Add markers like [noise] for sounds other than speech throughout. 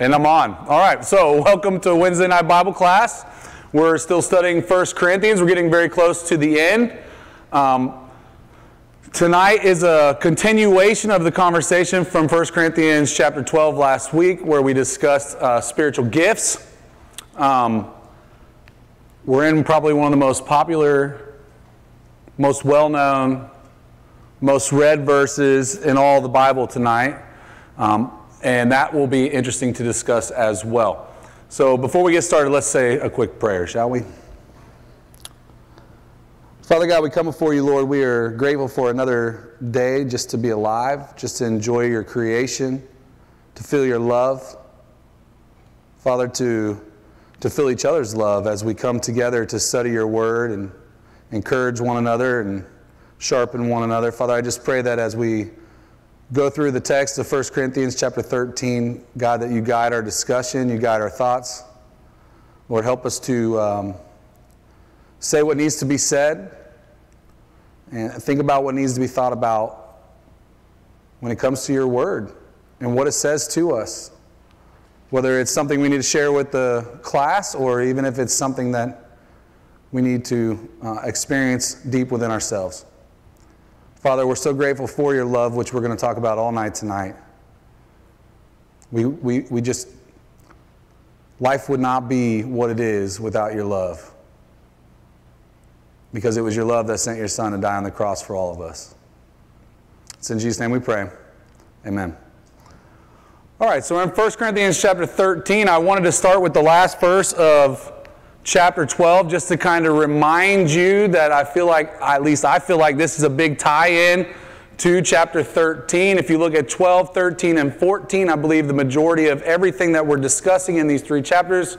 And I'm on. All right, so welcome to Wednesday night Bible class. We're still studying 1 Corinthians. We're getting very close to the end. Um, tonight is a continuation of the conversation from 1 Corinthians chapter 12 last week, where we discussed uh, spiritual gifts. Um, we're in probably one of the most popular, most well known, most read verses in all the Bible tonight. Um, and that will be interesting to discuss as well. So before we get started, let's say a quick prayer, shall we? Father God, we come before you, Lord. We are grateful for another day just to be alive, just to enjoy your creation, to feel your love. Father, to, to feel each other's love as we come together to study your word and encourage one another and sharpen one another. Father, I just pray that as we go through the text of 1 Corinthians chapter 13, God, that you guide our discussion, you guide our thoughts. Lord, help us to um, say what needs to be said and think about what needs to be thought about when it comes to your word and what it says to us. Whether it's something we need to share with the class or even if it's something that we need to uh, experience deep within ourselves. Father, we're so grateful for your love, which we're going to talk about all night tonight. We, we, we just, life would not be what it is without your love. Because it was your love that sent your son to die on the cross for all of us. It's in Jesus' name we pray. Amen. All right, so in 1 Corinthians chapter 13. I wanted to start with the last verse of chapter 12 just to kind of remind you that I feel like, at least I feel like this is a big tie in to chapter 13. If you look at 12, 13, and 14, I believe the majority of everything that we're discussing in these three chapters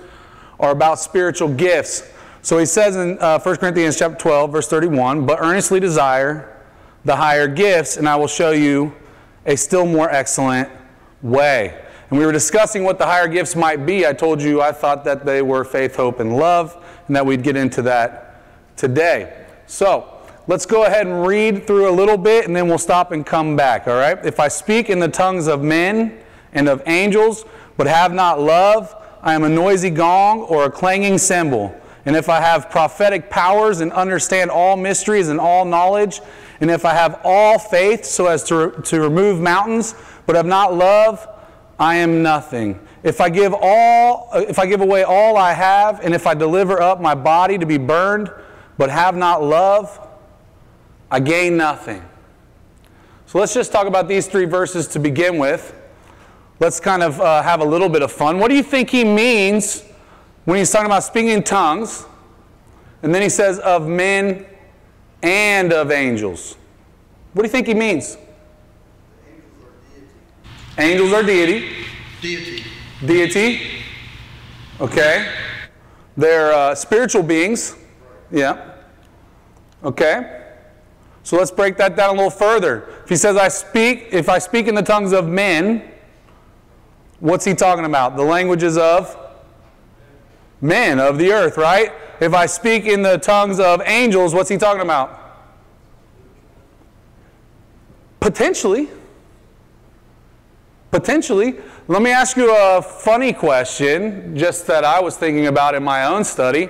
are about spiritual gifts. So he says in uh, 1 Corinthians chapter 12, verse 31, but earnestly desire the higher gifts, and I will show you a still more excellent way. And we were discussing what the higher gifts might be. I told you I thought that they were faith, hope, and love, and that we'd get into that today. So, let's go ahead and read through a little bit, and then we'll stop and come back, all right? If I speak in the tongues of men and of angels, but have not love, I am a noisy gong or a clanging cymbal. And if I have prophetic powers and understand all mysteries and all knowledge, and if I have all faith so as to, to remove mountains, but have not love, I am nothing. If I give all if I give away all I have and if I deliver up my body to be burned but have not love, I gain nothing. So let's just talk about these three verses to begin with. Let's kind of uh, have a little bit of fun. What do you think he means when he's talking about speaking in tongues? And then he says, of men and of angels. What do you think he means? Angels are deity. Deity. Deity. Okay. They're uh, spiritual beings. Yeah. Okay. So let's break that down a little further. If he says, I speak, if I speak in the tongues of men, what's he talking about? The languages of men, of the earth, right? If I speak in the tongues of angels, what's he talking about? Potentially. Potentially. Let me ask you a funny question, just that I was thinking about in my own study.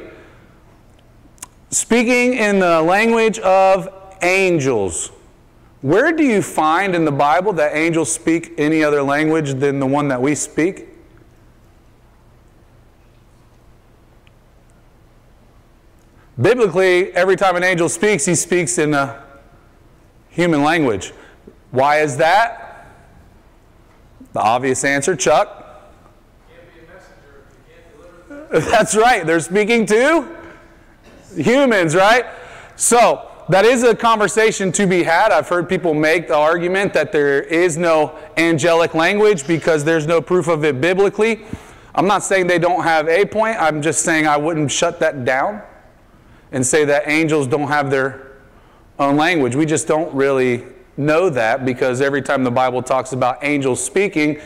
Speaking in the language of angels, where do you find in the Bible that angels speak any other language than the one that we speak? Biblically, every time an angel speaks, he speaks in a human language. Why is that? The obvious answer, Chuck. [laughs] That's right. They're speaking to humans, right? So, that is a conversation to be had. I've heard people make the argument that there is no angelic language because there's no proof of it biblically. I'm not saying they don't have a point. I'm just saying I wouldn't shut that down and say that angels don't have their own language. We just don't really know that because every time the Bible talks about angels speaking,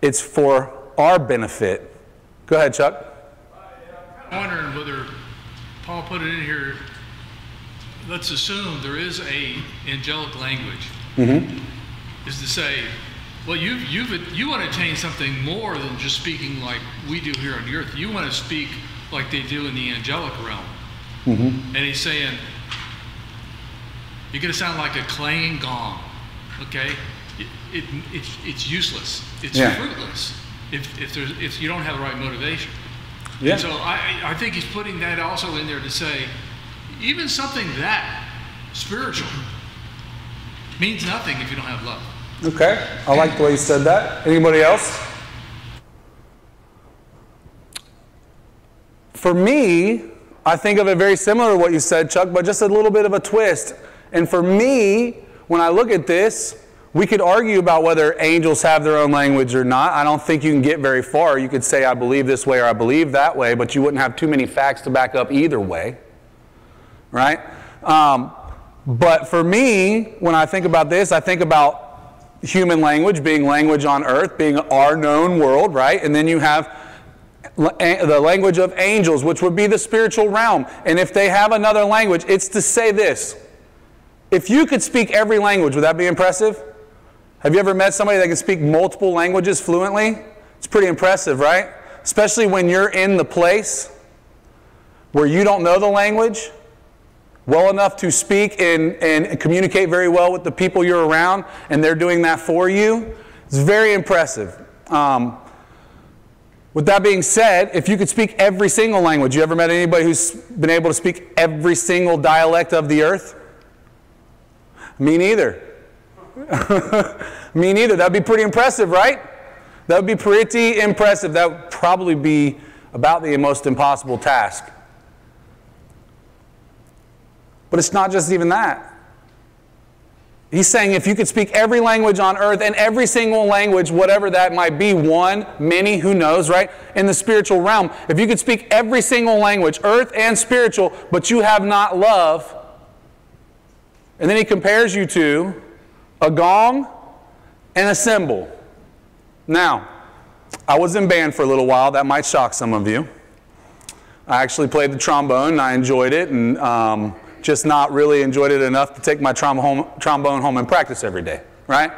it's for our benefit. Go ahead, Chuck. I'm wondering whether Paul put it in here. Let's assume there is a angelic language. Mm-hmm. Is to say, Well, you you you want to change something more than just speaking like we do here on the earth. You want to speak like they do in the angelic realm. Mm-hmm. And he's saying, you're going to sound like a clanging gong, okay? It, it, it's, it's useless. It's Yeah. fruitless if, if, there's, if you don't have the right motivation. Yeah. And so I, I think he's putting that also in there to say, even something that spiritual means nothing if you don't have love. Okay, I like the way you said that. Anybody else? For me, I think of it very similar to what you said, Chuck, but just a little bit of a twist. And for me, when I look at this, we could argue about whether angels have their own language or not. I don't think you can get very far. You could say, I believe this way or I believe that way, but you wouldn't have too many facts to back up either way. Right? Um, but for me, when I think about this, I think about human language being language on earth, being our known world, right? And then you have the language of angels, which would be the spiritual realm. And if they have another language, it's to say this. If you could speak every language, would that be impressive? Have you ever met somebody that can speak multiple languages fluently? It's pretty impressive, right? Especially when you're in the place where you don't know the language well enough to speak and, and communicate very well with the people you're around, and they're doing that for you. It's very impressive. Um, with that being said, if you could speak every single language, you ever met anybody who's been able to speak every single dialect of the earth? Me neither. [laughs] Me neither. That'd be pretty impressive, right? That would be pretty impressive. That would probably be about the most impossible task. But it's not just even that. He's saying if you could speak every language on earth and every single language, whatever that might be, one, many, who knows, right? In the spiritual realm, if you could speak every single language, earth and spiritual, but you have not love, and then he compares you to a gong and a cymbal. Now, I was in band for a little while. That might shock some of you. I actually played the trombone and I enjoyed it, and um, just not really enjoyed it enough to take my trom- home, trombone home and practice every day, right?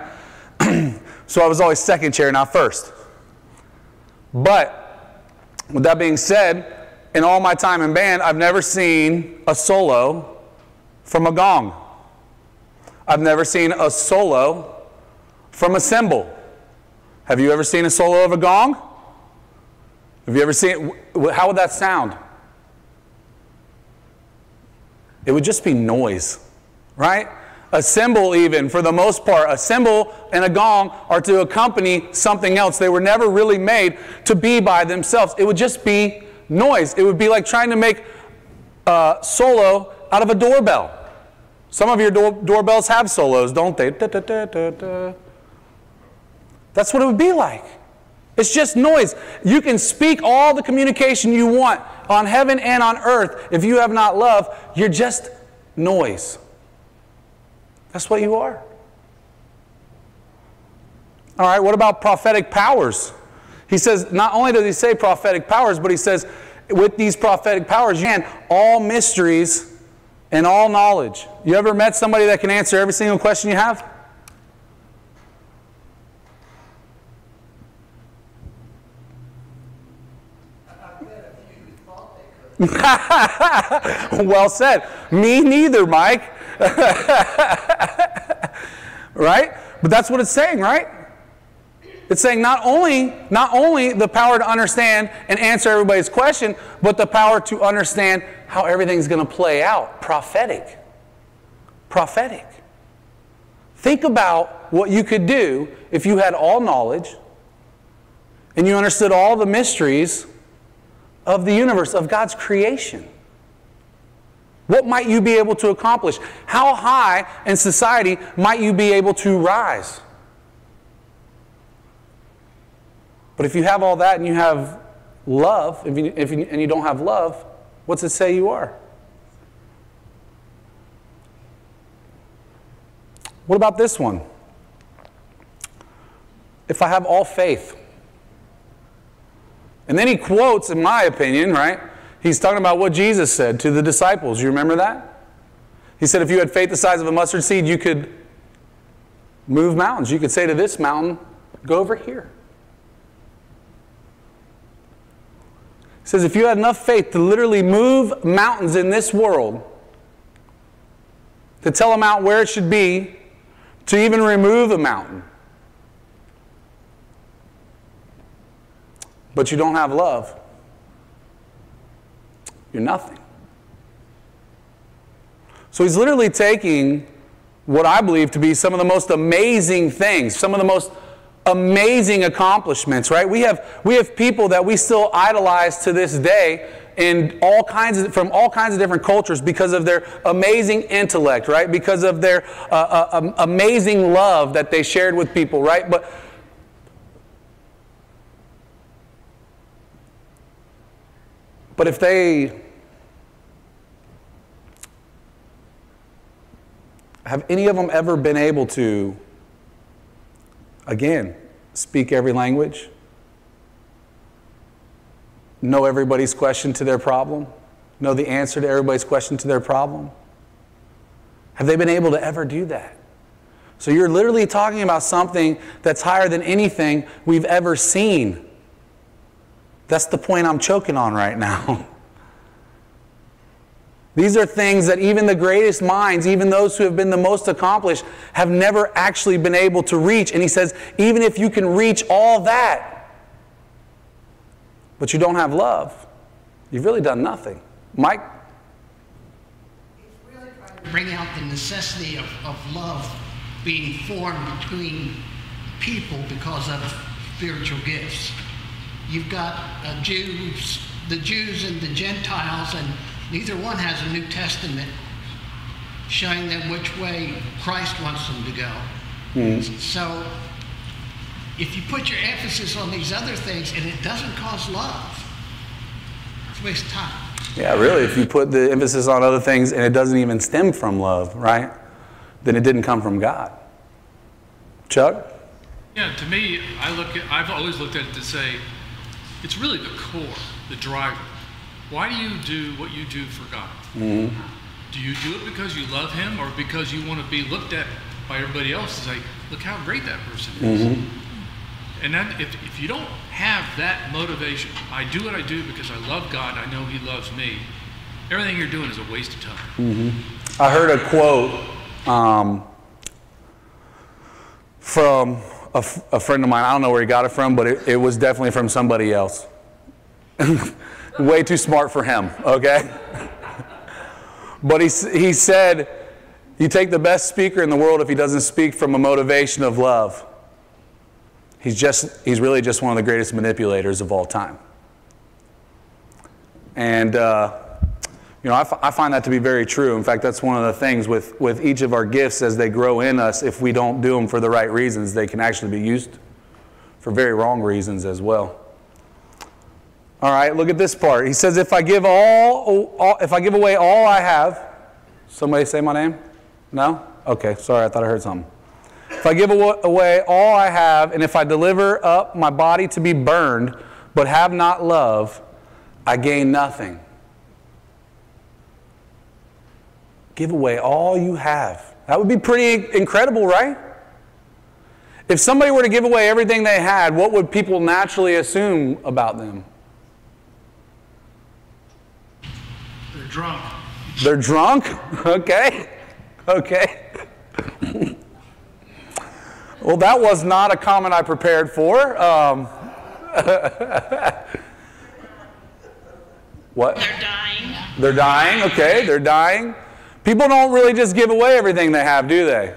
[clears throat] so I was always second chair, not first. But with that being said, in all my time in band, I've never seen a solo from a gong. I've never seen a solo from a cymbal. Have you ever seen a solo of a gong? Have you ever seen? How would that sound? It would just be noise, right? A cymbal, even for the most part, a cymbal and a gong are to accompany something else. They were never really made to be by themselves. It would just be noise. It would be like trying to make a solo out of a doorbell. Some of your door- doorbells have solos, don't they? Da, da, da. That's what it would be like. It's just noise. You can speak all the communication you want on heaven and on earth. If you have not love, you're just noise. That's what you are. All right, what about prophetic powers? He says, not only does he say prophetic powers, but he says, with these prophetic powers, you can all mysteries and all knowledge. You ever met somebody that can answer every single question you have? [laughs] well said. Me neither, Mike. [laughs] right? But that's what it's saying, right? It's saying not only, not only the power to understand and answer everybody's question, but the power to understand how everything's going to play out. Prophetic. Prophetic. Think about what you could do if you had all knowledge and you understood all the mysteries of the universe, of God's creation. What might you be able to accomplish? How high in society might you be able to rise? But if you have all that and you have love, if you, if you, and you don't have love, what's it say you are? What about this one? If I have all faith. And then he quotes, in my opinion, right? He's talking about what Jesus said to the disciples. You remember that? He said, if you had faith the size of a mustard seed, you could move mountains. You could say to this mountain, Go over here. Says, if you had enough faith to literally move mountains in this world, to tell a mountain where it should be, to even remove a mountain, but you don't have love, you're nothing. So he's literally taking what I believe to be some of the most amazing things, some of the most amazing accomplishments, right? We have, we have people that we still idolize to this day in all kinds of, from all kinds of different cultures because of their amazing intellect, right? Because of their uh, uh, um, amazing love that they shared with people, right? But but if they have any of them ever been able to Again, speak every language, know everybody's question to their problem, know the answer to everybody's question to their problem. Have they been able to ever do that? So you're literally talking about something that's higher than anything we've ever seen. That's the point I'm choking on right now. [laughs] These are things that even the greatest minds, even those who have been the most accomplished, have never actually been able to reach. And he says, even if you can reach all that, but you don't have love, you've really done nothing. Mike? He's really trying to bring out the necessity of, of love being formed between people because of spiritual gifts. You've got uh, Jews, the Jews and the Gentiles, and Neither one has a New Testament showing them which way Christ wants them to go. Mm. So if you put your emphasis on these other things and it doesn't cause love, it's a waste of time. Yeah, really. If you put the emphasis on other things and it doesn't even stem from love, right? Then it didn't come from God. Chuck? Yeah, to me, I look at, I've always looked at it to say it's really the core, the driver. Why do you do what you do for God? Mm-hmm. Do you do it because you love Him or because you want to be looked at by everybody else as like, look how great that person is? Mm-hmm. And that, if, if you don't have that motivation, I do what I do because I love God, I know He loves me, everything you're doing is a waste of time. Mm-hmm. I heard a quote um, from a, f- a friend of mine. I don't know where he got it from, but it, it was definitely from somebody else. [laughs] way too smart for him, okay? but he, he said, You take the best speaker in the world if he doesn't speak from a motivation of love. He's, just, he's really just one of the greatest manipulators of all time. And, uh, you know, I, I find that to be very true. In fact, that's one of the things with, with each of our gifts as they grow in us, if we don't do them for the right reasons, they can actually be used for very wrong reasons as well. All right, look at this part. He says, if I give all, all, if I give away all I have, somebody say my name? No? Okay, sorry, I thought I heard something. If I give away all I have, and if I deliver up my body to be burned, but have not love, I gain nothing. Give away all you have. That would be pretty incredible, right? If somebody were to give away everything they had, what would people naturally assume about them? Drunk. They're drunk? Okay. Okay. well, that was not a comment I prepared for. Um, [laughs] what? They're dying. They're dying, okay, they're dying. People don't really just give away everything they have, do they?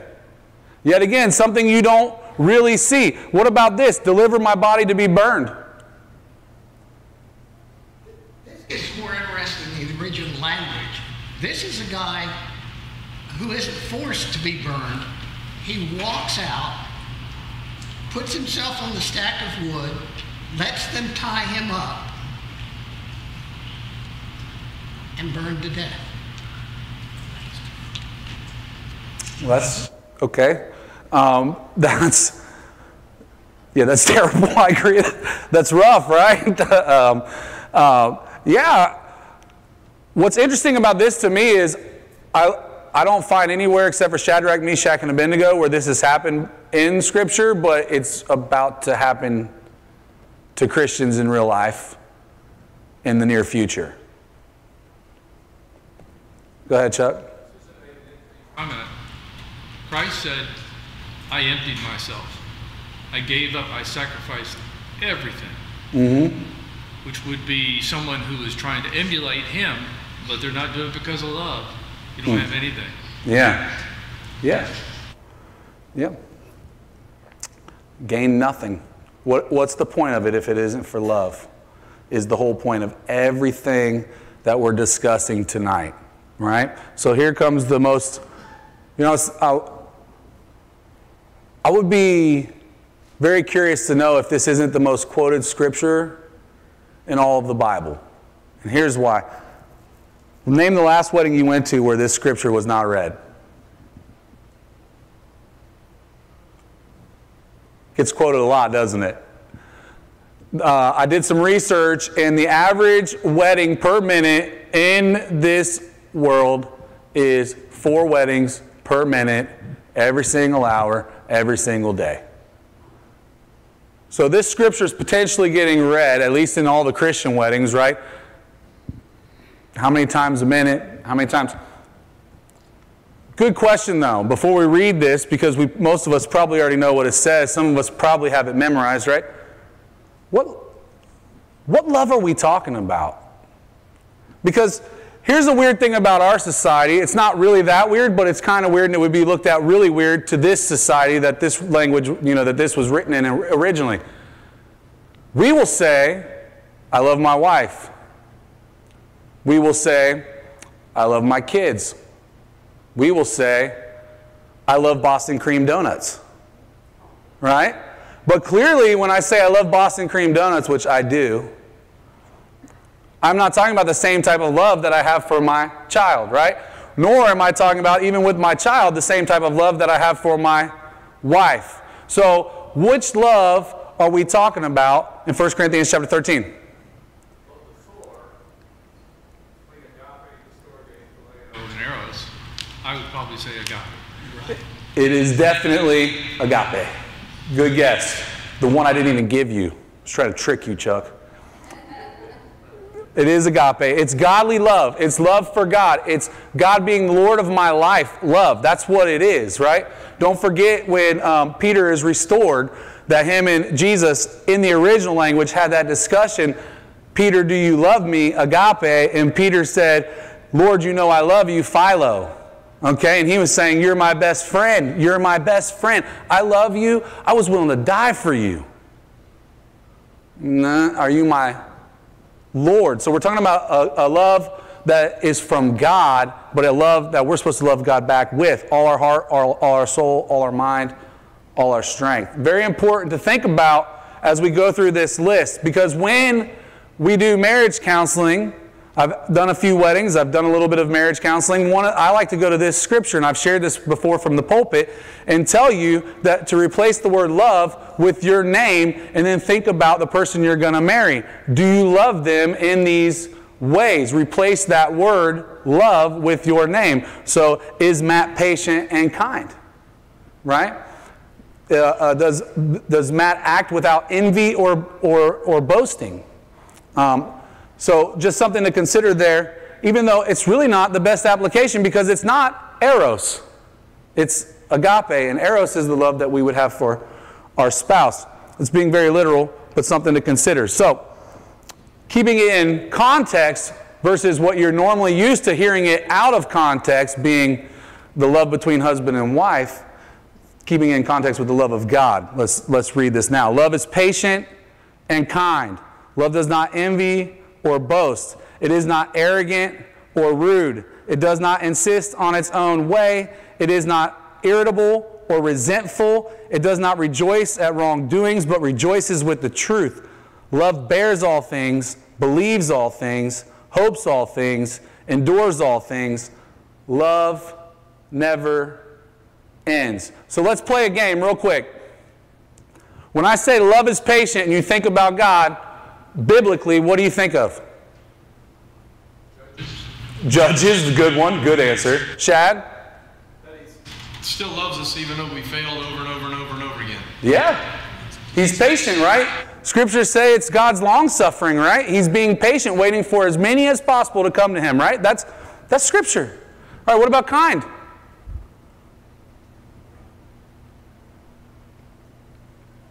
Yet again, something you don't really see. What about this? Deliver my body to be burned. It's more interesting in the original language. This is a guy who isn't forced to be burned. He walks out, puts himself on the stack of wood, lets them tie him up, and burned to death. Well, that's okay. Um, [laughs] that's yeah, that's [laughs] terrible. I agree. That's rough, right? [laughs] um, uh, yeah. What's interesting about this to me is I, I don't find anywhere except for Shadrach, Meshach, and Abednego where this has happened in Scripture, but it's about to happen to Christians in real life in the near future. Go ahead, Chuck. Christ said, I emptied myself. I gave up, I sacrificed everything. Mm-hmm. Which would be someone who is trying to emulate him, but they're not doing it because of love. You don't hmm. have anything. Yeah. Yeah. Yeah. Gain nothing. What, what's the point of it if it isn't for love? Is the whole point of everything that we're discussing tonight, right? So here comes the most, you know, I, I would be very curious to know if this isn't the most quoted scripture in all of the Bible. And here's why. Name the last wedding you went to where this scripture was not read. Gets quoted a lot, doesn't it? Uh, I did some research, and the average wedding per minute in this world is four weddings per minute, every single hour, every single day. So this scripture is potentially getting read, at least in all the Christian weddings, right? How many times a minute? How many times? Good question, though, before we read this, because we, most of us probably already know what it says. Some of us probably have it memorized, right? What, what love are we talking about? Because here's the weird thing about our society. It's not really that weird, but it's kind of weird, and it would be looked at really weird to this society that this language, you know, that this was written in originally. We will say, I love my wife. We will say, I love my kids we will say, I love Boston cream donuts. Right? But clearly, when I say I love Boston cream donuts, which I do, I'm not talking about the same type of love that I have for my child, right? Nor am I talking about, even with my child, the same type of love that I have for my wife. So, which love are we talking about in 1 Corinthians chapter 13? I would probably say agape. It is definitely agape. Good guess. The one I didn't even give you. I was trying to trick you, Chuck. It is agape. It's godly love. It's love for God. It's God being Lord of my life. Love. That's what it is, right? Don't forget when um, Peter is restored that him and Jesus in the original language had that discussion. Peter, do you love me? Agape. And Peter said, Lord, you know I love you. Phileo. Okay, and he was saying, You're my best friend. You're my best friend. I love you. I was willing to die for you. Nah, are you my Lord? So we're talking about a, a, love that is from God, but a love that we're supposed to love God back with all our heart, all, all our soul, all our mind, all our strength. Very important to think about as we go through this list because when we do marriage counseling, I've done a few weddings. I've done a little bit of marriage counseling. One, I like to go to this scripture, and I've shared this before from the pulpit, and tell you that to replace the word love with your name, and then think about the person you're going to marry. Do you love them in these ways? Replace that word love with your name. So, is Matt patient and kind? Right? Uh, uh, does, does Matt act without envy or, or, or boasting? Um, so just something to consider there, even though it's really not the best application because it's not eros. It's agape, and eros is the love that we would have for our spouse. It's being very literal, but something to consider. So, keeping it in context versus what you're normally used to hearing it out of context, being the love between husband and wife, keeping it in context with the love of God. Let's, let's read this now. Love is patient and kind. Love does not envy or boast. It is not arrogant or rude. It does not insist on its own way. It is not irritable or resentful. It does not rejoice at wrongdoings, but rejoices with the truth. Love bears all things, believes all things, hopes all things, endures all things. Love never ends. So let's play a game real quick. When I say love is patient and you think about God, biblically, what do you think of? Judges, good one, good answer. Shad? still loves us even though we failed over and over and over and over again. Yeah. He's patient, right? Scriptures say it's God's long suffering, right? He's being patient, waiting for as many as possible to come to him, right? That's, that's Scripture. All right, what about kind?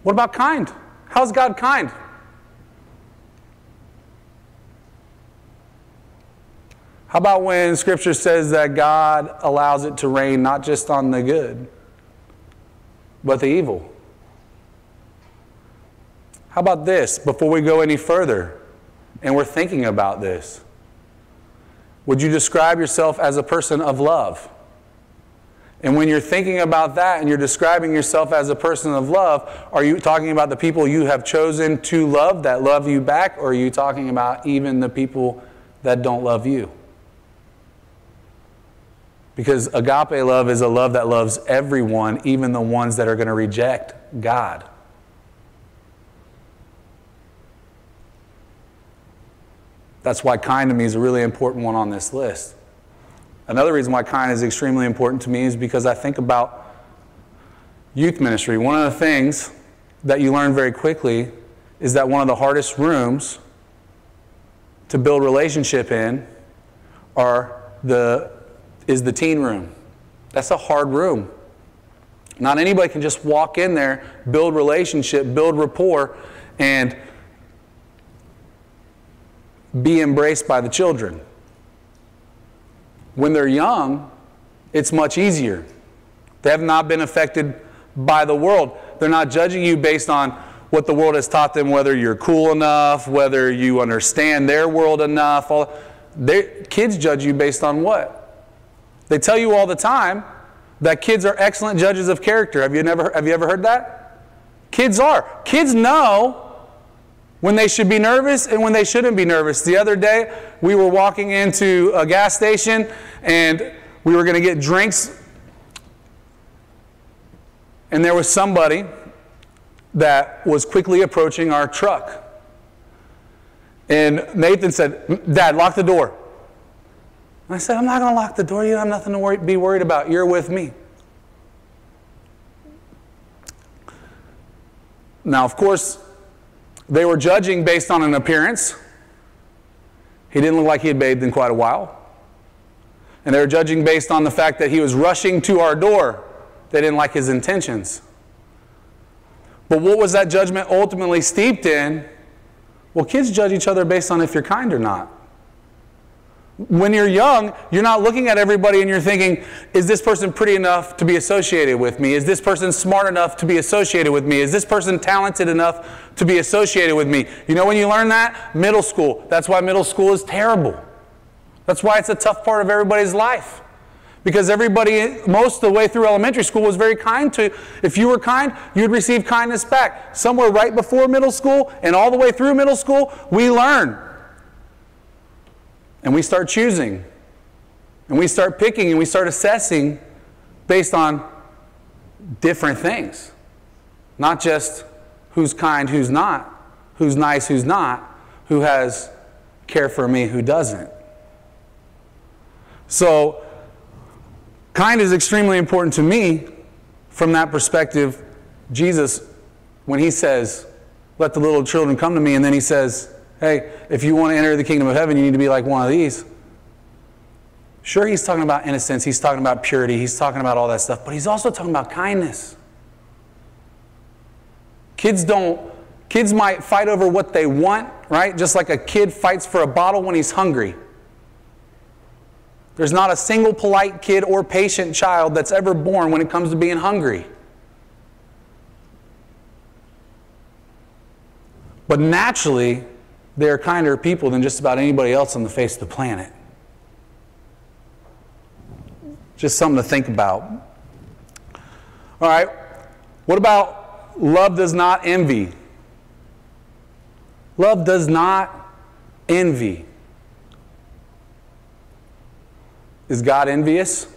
What about kind? How's God kind? How about when Scripture says that God allows it to rain not just on the good, but the evil? How about this before we go any further and we're thinking about this? Would you describe yourself as a person of love? And when you're thinking about that and you're describing yourself as a person of love, are you talking about the people you have chosen to love that love you back, or are you talking about even the people that don't love you? Because agape love is a love that loves everyone, even the ones that are going to reject God. That's why kind to me is a really important one on this list. Another reason why kind is extremely important to me is because I think about youth ministry. One of the things that you learn very quickly is that one of the hardest rooms to build relationship in are the, is the teen room. That's a hard room. Not anybody can just walk in there, build relationship, build rapport, and be embraced by the children. When they're young, it's much easier. They have not been affected by the world. They're not judging you based on what the world has taught them, whether you're cool enough, whether you understand their world enough. All, kids judge you based on what? They tell you all the time that kids are excellent judges of character. Have you, never, have you ever heard that? Kids are. Kids know when they should be nervous and when they shouldn't be nervous. The other day, we were walking into a gas station and we were going to get drinks. And there was somebody that was quickly approaching our truck. And Nathan said, Dad, lock the door. I said, I'm not going to lock the door. You have nothing to worry, be worried about. You're with me. Now, of course, they were judging based on an appearance. He didn't look like he had bathed in quite a while. And they were judging based on the fact that he was rushing to our door. They didn't like his intentions. But what was that judgment ultimately steeped in? Well, kids judge each other based on if you're kind or not. When you're young, you're not looking at everybody and you're thinking, is this person pretty enough to be associated with me? Is this person smart enough to be associated with me? Is this person talented enough to be associated with me? You know when you learn that? Middle school. That's why middle school is terrible. That's why it's a tough part of everybody's life. Because everybody, most of the way through elementary school, was very kind to you. If you were kind, you'd receive kindness back. Somewhere right before middle school and all the way through middle school, we learn and we start choosing. And we start picking and we start assessing based on different things. Not just who's kind, who's not, who's nice, who's not, who has care for me, who doesn't. So, kind is extremely important to me from that perspective. Jesus, when he says, Let the little children come to me, and then he says, Hey, if you want to enter the kingdom of heaven, you need to be like one of these. Sure, he's talking about innocence, he's talking about purity, he's talking about all that stuff, but he's also talking about kindness. Kids don't, kids might fight over what they want, right? Just like a kid fights for a bottle when he's hungry. There's not a single polite kid or patient child that's ever born when it comes to being hungry. But naturally, they are kinder people than just about anybody else on the face of the planet. Just something to think about. All right, what about love does not envy? Love does not envy. Is God envious?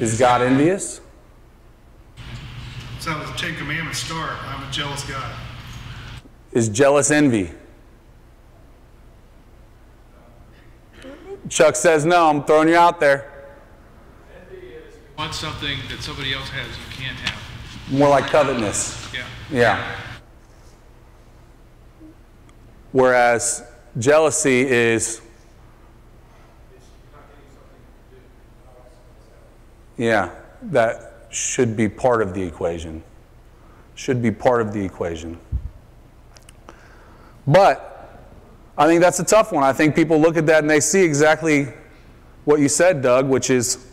Is God envious? That's how the Ten Commandments start. I'm a jealous God. Is jealous envy? Chuck says no. I'm throwing you out there. want something that somebody else has you can't have. More like covetousness. Yeah. Yeah. Whereas jealousy is. Yeah, that should be part of the equation. Should be part of the equation. But I think that's a tough one. I think people look at that and they see exactly what you said, Doug, which is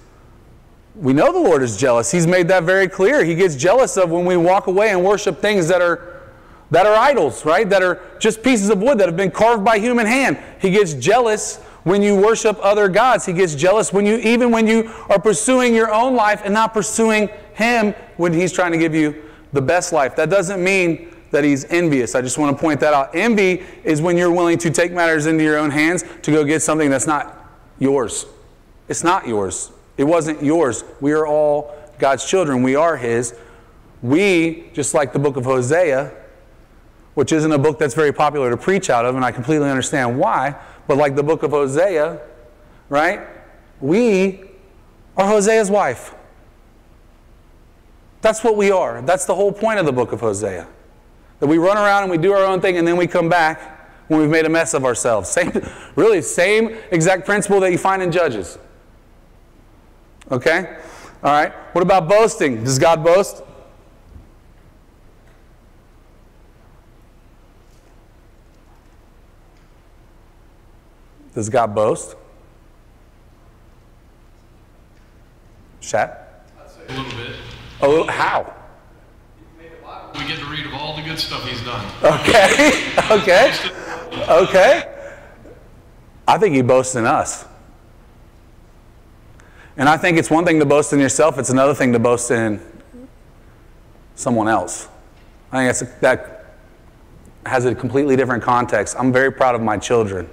we know the Lord is jealous. He's made that very clear. He gets jealous of when we walk away and worship things that are that are idols, right? That are just pieces of wood that have been carved by human hand. He gets jealous when you worship other gods. He gets jealous when you even when you are pursuing your own life and not pursuing him when he's trying to give you the best life. That doesn't mean that he's envious. I just want to point that out. Envy is when you're willing to take matters into your own hands to go get something that's not yours. It's not yours. It wasn't yours. We are all God's children. We are his. We, just like the book of Hosea, which isn't a book that's very popular to preach out of, and I completely understand why, but like the book of Hosea, right? We are Hosea's wife. That's what we are. That's the whole point of the book of Hosea. That we run around and we do our own thing and then we come back when we've made a mess of ourselves. [laughs] Same, really, same exact principle that you find in Judges. Okay? All right. What about boasting? Does God boast? Does God boast? Shat? A little bit. A little, how? We get to read of all the good stuff he's done. Okay, [laughs] okay, okay. I think he boasts in us. And I think it's one thing to boast in yourself, it's another thing to boast in someone else. I think that's, that has a completely different context. I'm very proud of my children.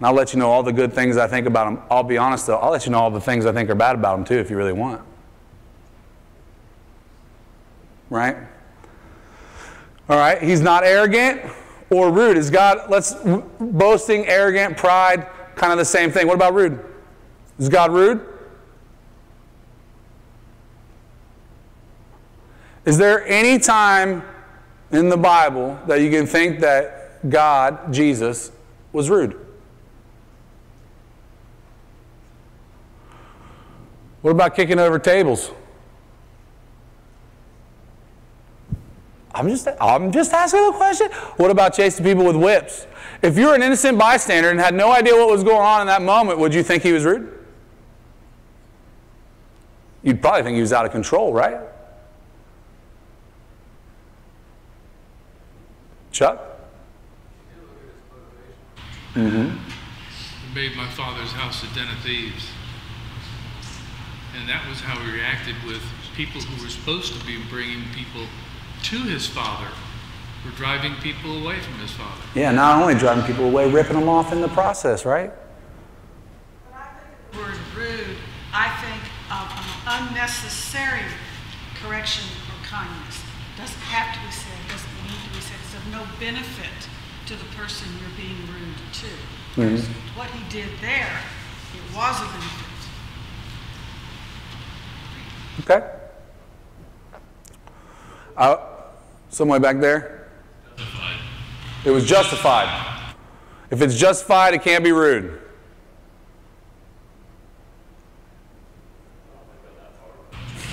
And I'll let you know all the good things I think about them. I'll be honest though, I'll let you know all the things I think are bad about them too if you really want. Right? All right, he's not arrogant or rude. Is God, let's, boasting, arrogant, pride, kind of the same thing. What about rude? Is God rude? Is there any time in the Bible that you can think that God, Jesus, was rude? What about kicking over tables? I'm just, I'm just asking a question. What about chasing people with whips? If you're an innocent bystander and had no idea what was going on in that moment, would you think he was rude? You'd probably think he was out of control, right? Chuck? Mm-hmm. made my father's house a den of thieves. And that was how he reacted with people who were supposed to be bringing people to his father, were driving people away from his father. Yeah, not only driving people away, ripping them off in the process, right? When I think of the word rude, I think of an unnecessary correction or kindness. Doesn't have to be said, doesn't need to be said. It's of no benefit to the person you're being rude to. Mm-hmm. What he did there, it was a benefit. Okay. Uh, somewhere back there? Justified. It was justified. If it's justified, it can't be rude.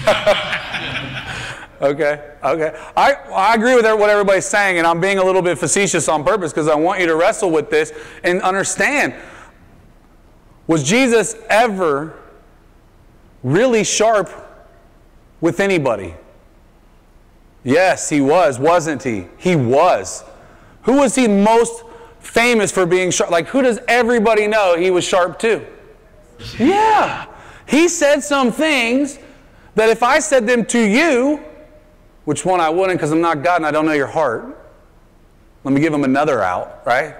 [laughs] okay, okay. I, I agree with what everybody's saying, and I'm being a little bit facetious on purpose because I want you to wrestle with this and understand. Was Jesus ever really sharp with anybody? Yes, he was, wasn't he? He was. Who was he most famous for being sharp? Like, who does everybody know he was sharp to? Yeah. He said some things that if I said them to you, which one I wouldn't because I'm not God and I don't know your heart, let me give him another out, right?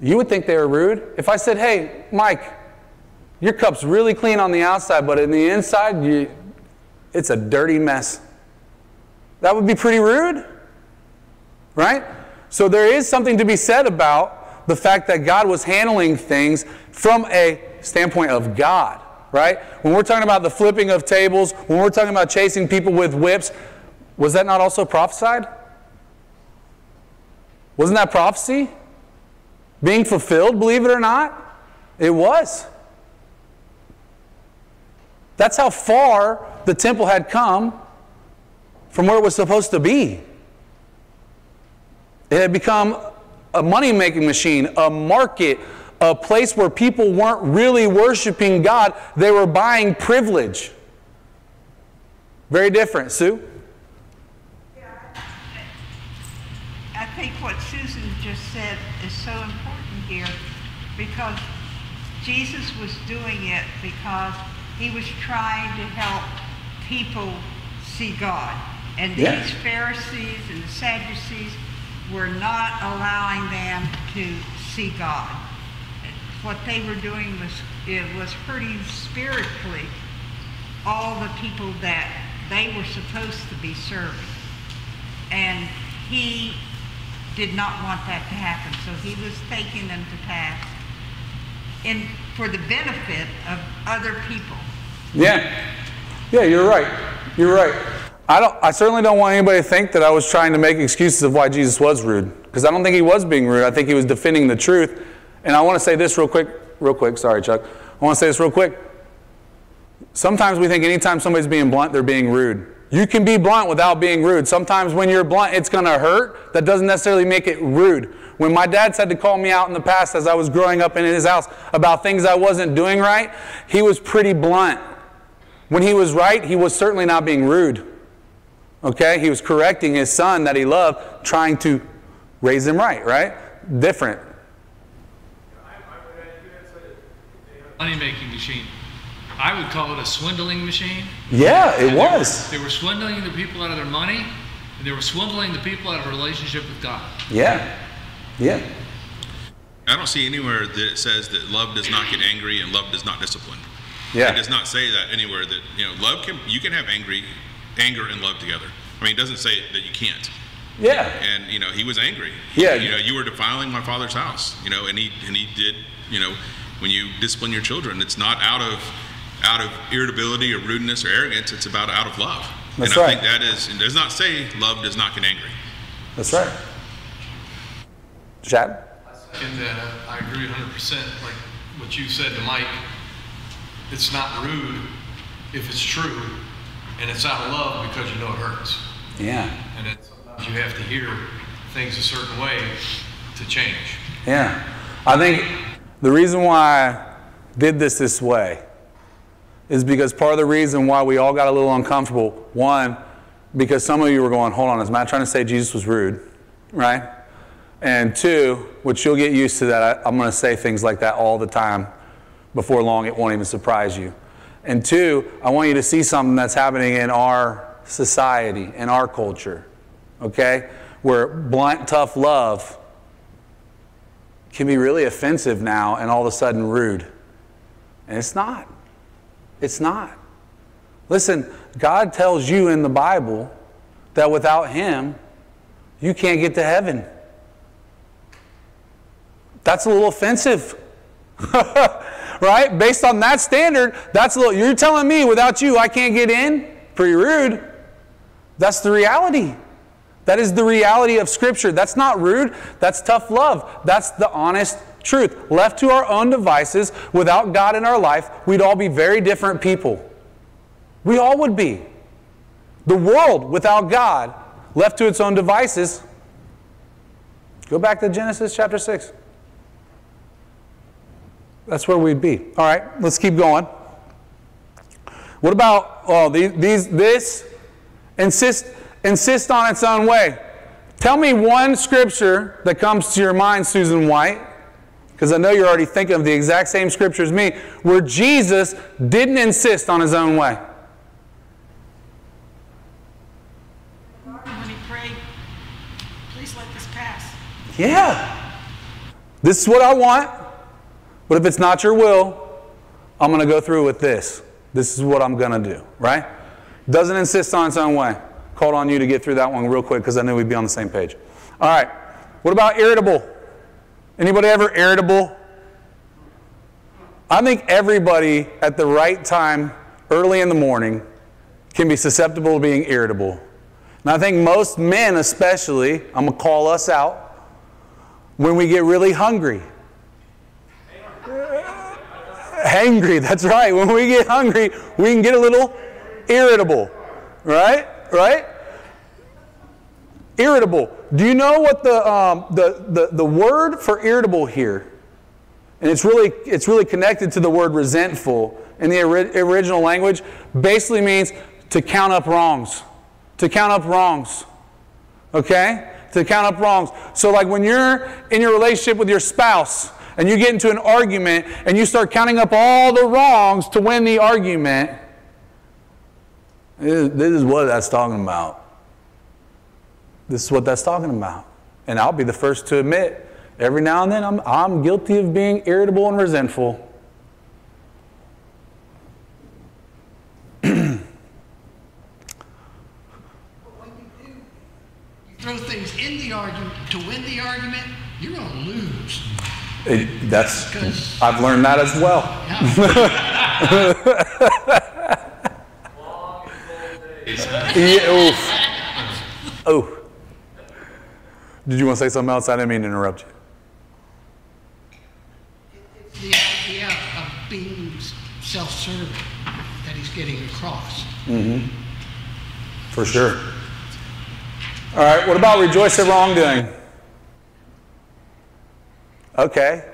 You would think they were rude. If I said, hey, Mike, your cup's really clean on the outside, but in the inside, you, it's a dirty mess. That would be pretty rude, right? So there is something to be said about the fact that God was handling things from a standpoint of God, right? When we're talking about the flipping of tables, when we're talking about chasing people with whips, was that not also prophesied? Wasn't that prophecy? Being fulfilled, believe it or not? It was. That's how far the temple had come from where it was supposed to be. It had become a money making machine, a market, a place where people weren't really worshiping God, they were buying privilege. Very different. Sue? Yeah. I think what Susan just said is so important here because Jesus was doing it because he was trying to help people see God. And Yeah. these Pharisees and the Sadducees were not allowing them to see God. What they were doing was it was hurting spiritually all the people that they were supposed to be serving. And he did not want that to happen, so he was taking them to task in for the benefit of other people. Yeah. Yeah, you're right. You're right. I don't I certainly don't want anybody to think that I was trying to make excuses of why Jesus was rude because I don't think he was being rude. I think he was defending the truth. And I want to say this real quick, real quick. Sorry, Chuck. I want to say this real quick. Sometimes we think anytime somebody's being blunt, they're being rude. You can be blunt without being rude. Sometimes when you're blunt, it's going to hurt. That doesn't necessarily make it rude. When my dad said to call me out in the past as I was growing up in his house about things I wasn't doing right, he was pretty blunt. When he was right, he was certainly not being rude. Okay? He was correcting his son that he loved, trying to raise him right, right? Different. Money making machine. I would call it a swindling machine. Yeah, it And they were- was. They were swindling the people out of their money, and they were swindling the people out of a relationship with God. Yeah. Yeah. I don't see anywhere that it says that love does not get angry and love does not discipline. Yeah. It does not say that anywhere that, you know, love can, you can have angry, anger and love together. I mean, it doesn't say that you can't. Yeah. And, you know, he was angry. Yeah. You know, you were defiling my father's house, you know, and he, and he did, you know, when you discipline your children, it's not out of, out of irritability or rudeness or arrogance, it's about out of love. That's And I right. think that is, it does not say love does not get angry. That's right. Chad? In that, uh, I agree hundred percent, like what you said to Mike. It's not rude if it's true, and it's out of love because you know it hurts. Yeah. And it, sometimes you have to hear things a certain way to change. Yeah. I think the reason why I did this this way is because part of the reason why we all got a little uncomfortable, one, because some of you were going, hold on, is Matt trying to say Jesus was rude? Right? And two, which you'll get used to that, I, I'm going to say things like that all the time. Before long, it won't even surprise you. And two, I want you to see something that's happening in our society, in our culture, okay? Where blunt, tough love can be really offensive now and all of a sudden rude. And it's not. It's not. Listen, God tells you in the Bible that without Him, you can't get to heaven. That's a little offensive. [laughs] right? Based on that standard, that's a little, you're telling me without you I can't get in? Pretty rude. That's the reality. That is the reality of Scripture. That's not rude. That's tough love. That's the honest truth. Left to our own devices, without God in our life, we'd all be very different people. We all would be. The world without God, left to its own devices, go back to Genesis chapter 6. That's where we'd be. All right, let's keep going. What about oh these, these this insist insist on its own way? Tell me one scripture that comes to your mind, Susan White, because I know you're already thinking of the exact same scripture as me, where Jesus didn't insist on his own way. When he prayed, please let this pass. Yeah. This is what I want, but if it's not your will, I'm going to go through with this. This is what I'm going to do, right? Doesn't insist on its own way. Called on you to get through that one real quick because I knew we'd be on the same page. All right. What about irritable? Anybody ever irritable? I think everybody at the right time, early in the morning, can be susceptible to being irritable. And I think most men, especially, I'm going to call us out, when we get really hungry. Hangry, that's right. When we get hungry, we can get a little irritable. Right? Right? Irritable. Do you know what the, um, the, the, the word for irritable here, and it's really, it's really connected to the word resentful in the ori- original language, basically means to count up wrongs. To count up wrongs. Okay? To count up wrongs. So, like when you're in your relationship with your spouse and you get into an argument and you start counting up all the wrongs to win the argument, this is, what that's talking about. This is what that's talking about. And I'll be the first to admit, every now and then I'm, I'm guilty of being irritable and resentful. When you do, you throw things in the argument to win the argument, you're going to lose. It- that's, I've learned that as well. [laughs] Yeah, oof. Oh. Did you want to say something else? I didn't mean to interrupt you. It's the idea of being self-serving that he's getting across. Mm-hmm. For sure. All right, what about rejoice at wrongdoing? Okay,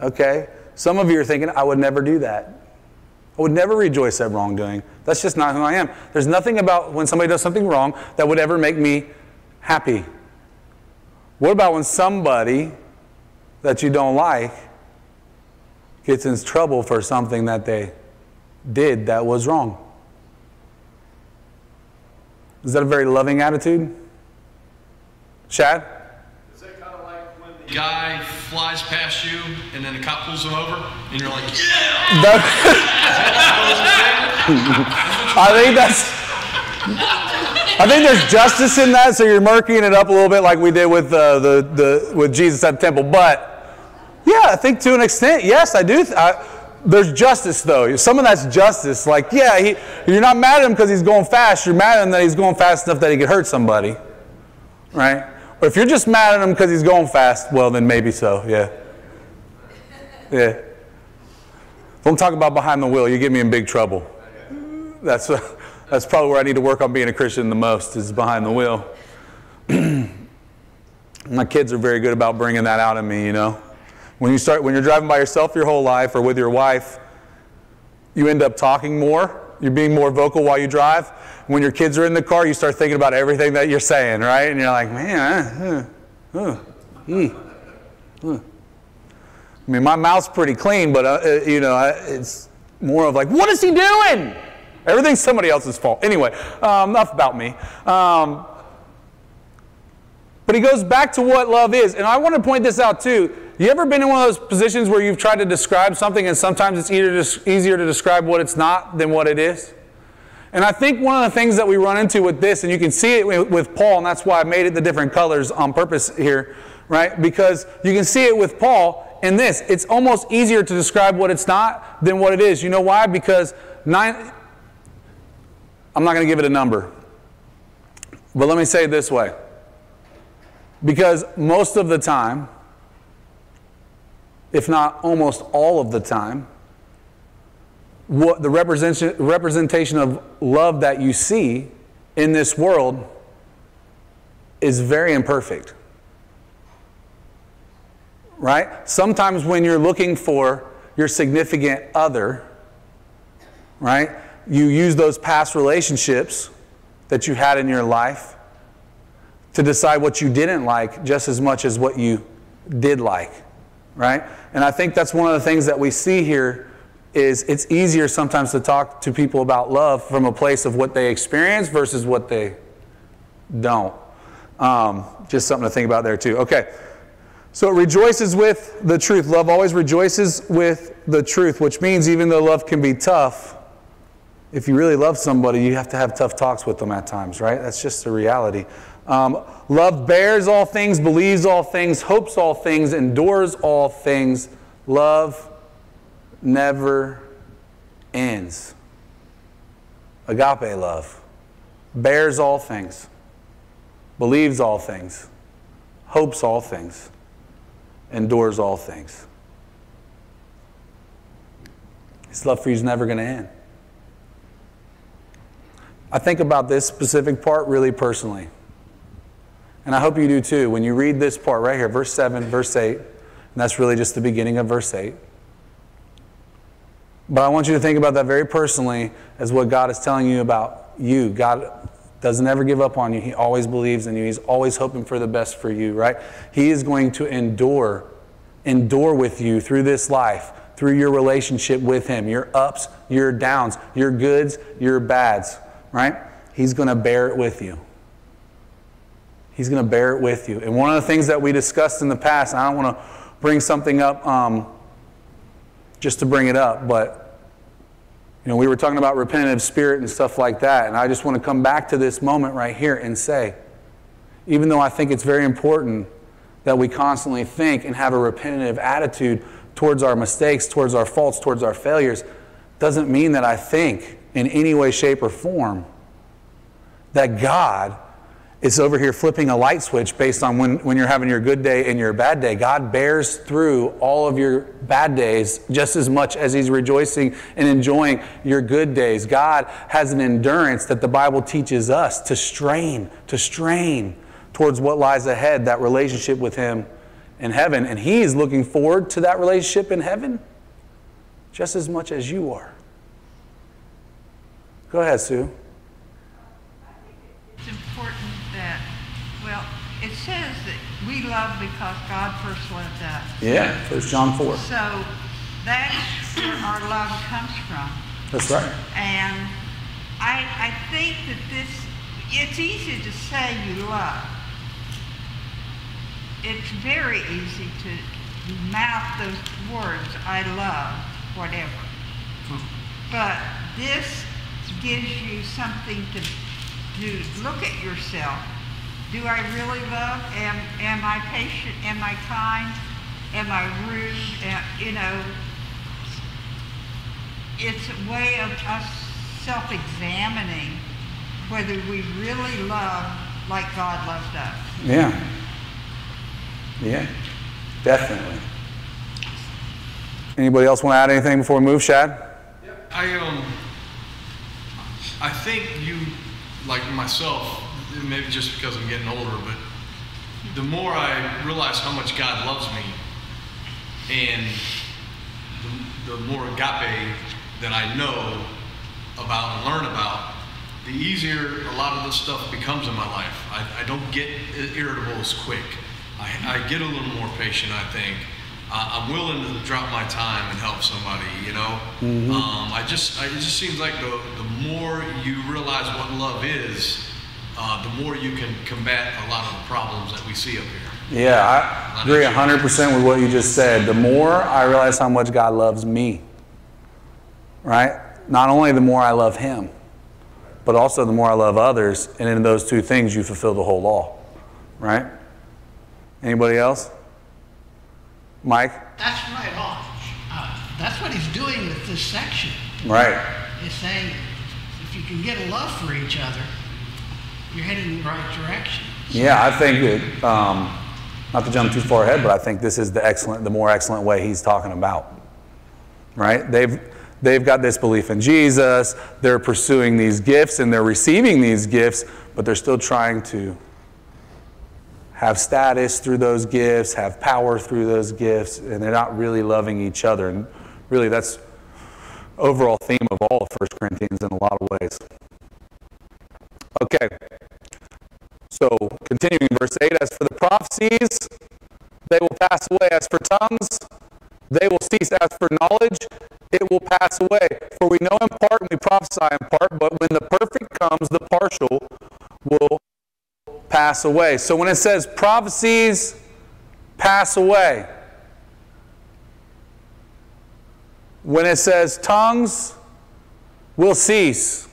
okay. Some of you are thinking, I would never do that. I would never rejoice at wrongdoing. That's just not who I am. There's nothing about when somebody does something wrong that would ever make me happy. What about when somebody that you don't like gets in trouble for something that they did that was wrong? Is that a very loving attitude? Shad? Is that kind of like when the guy flies past you and then the cop pulls him over and you're like, [laughs] yeah! I think that's. I think there's justice in that, so you're murking it up a little bit, like we did with uh, the the with Jesus at the temple. But yeah, I think to an extent, yes, I do. Th- I, there's justice though. Some of that's justice. Like, yeah, he, you're not mad at him because he's going fast. You're mad at him that he's going fast enough that he could hurt somebody, right? Or if you're just mad at him because he's going fast, well, then maybe so. Yeah. Yeah. Don't talk about behind the wheel. You get me in big trouble. That's, uh, that's probably where I need to work on being a Christian the most is behind the wheel. [clears throat] My kids are very good about bringing that out in me, you know. When you start, when you're driving by yourself your whole life or with your wife, you end up talking more. You're being more vocal while you drive. When your kids are in the car, you start thinking about everything that you're saying, right? And you're like, man, uh, uh, uh. I mean, my mouth's pretty clean, but you know, it's more of like, what is he doing? Everything's somebody else's fault. Anyway, um, enough about me. Um, but he goes back to what love is, and I want to point this out too. You ever been in one of those positions where you've tried to describe something, and sometimes it's easier to, describe what it's not than what it is? And I think one of the things that we run into with this, and you can see it with Paul, and that's why I made it the different colors on purpose here, right? Because you can see it with Paul in this. It's almost easier to describe what it's not than what it is. You know why? Because nine, I'm not going to give it a number. But let me say it this way. Because most of the time, if not almost all of the time, what the representation, representation of love that you see in this world is very imperfect. Right? Sometimes when you're looking for your significant other, right, you use those past relationships that you had in your life to decide what you didn't like just as much as what you did like, right? And I think that's one of the things that we see here is it's easier sometimes to talk to people about love from a place of what they experience versus what they don't. Um, just something to think about there too. Okay. So it rejoices with the truth. Love always rejoices with the truth, which means even though love can be tough, if you really love somebody, you have to have tough talks with them at times, right? That's just the reality. Um, love bears all things, believes all things, hopes all things, endures all things. Love never ends. Agape love bears all things, believes all things, hopes all things, endures all things. His love for you is never going to end. I think about this specific part really personally. And I hope you do too. When you read this part right here, verse 7, verse 8, and that's really just the beginning of verse 8. But I want you to think about that very personally as what God is telling you about you. God doesn't ever give up on you. He always believes in you. He's always hoping for the best for you, right? He is going to endure, endure with you through this life, through your relationship with Him, your ups, your downs, your goods, your bads, right? He's going to bear it with you. He's going to bear it with you. And one of the things that we discussed in the past, I don't want to bring something up um, just to bring it up, but you know, we were talking about repetitive spirit and stuff like that, and I just want to come back to this moment right here and say, even though I think it's very important that we constantly think and have a repetitive attitude towards our mistakes, towards our faults, towards our failures, doesn't mean that I think in any way, shape, or form that God it's over here flipping a light switch based on when, when you're having your good day and your bad day. God bears through all of your bad days just as much as He's rejoicing and enjoying your good days. God has an endurance that the Bible teaches us to strain, to strain towards what lies ahead, that relationship with Him in heaven. And He is looking forward to that relationship in heaven just as much as you are. Go ahead, Sue. It's important that, well, it says that we love because God first loved us. Yeah, First John 4. So that's where our love comes from. That's right. And I, I think that this, it's easy to say you love. It's very easy to mouth those words, I love, whatever. But this gives you something to to look at yourself. Do I really love? Am, am I patient? Am I kind? Am I rude? Am, you know, it's a way of us self-examining whether we really love like God loved us. Yeah. Yeah, definitely. Anybody else want to add anything before we move, Shad? I um, I think you, like myself, maybe just because I'm getting older, but the more I realize how much God loves me, and the, the more agape that I know about and learn about, the easier a lot of this stuff becomes in my life. I, I don't get irritable as quick. I, I get a little more patient, I think. Uh, I'm willing to drop my time and help somebody, you know? Um, I just, I, it just seems like the, the more you realize what love is, uh, the more you can combat a lot of the problems that we see up here. Yeah, I agree 100% with what you just said. The more I realize how much God loves me, right? Not only the more I love Him, but also the more I love others. And in those two things, you fulfill the whole law, right? Anybody else? Mike? That's right on. Uh, that's what he's doing with this section. Right. He's saying if you can get a love for each other, you're heading in the right direction. Yeah, I think that, um, not to jump too far ahead, but I think this is the excellent, the more excellent way he's talking about. Right? They've, they've got this belief in Jesus, they're pursuing these gifts and they're receiving these gifts, but they're still trying to have status through those gifts, have power through those gifts, and they're not really loving each other. And really, that's overall theme of all of 1 Corinthians in a lot of ways. Okay. So, continuing verse 8, as for the prophecies, they will pass away. As for tongues, they will cease. As for knowledge, it will pass away. For we know in part and we prophesy in part, but when the perfect comes, the partial will pass away. So when it says prophecies pass away, when it says tongues will cease,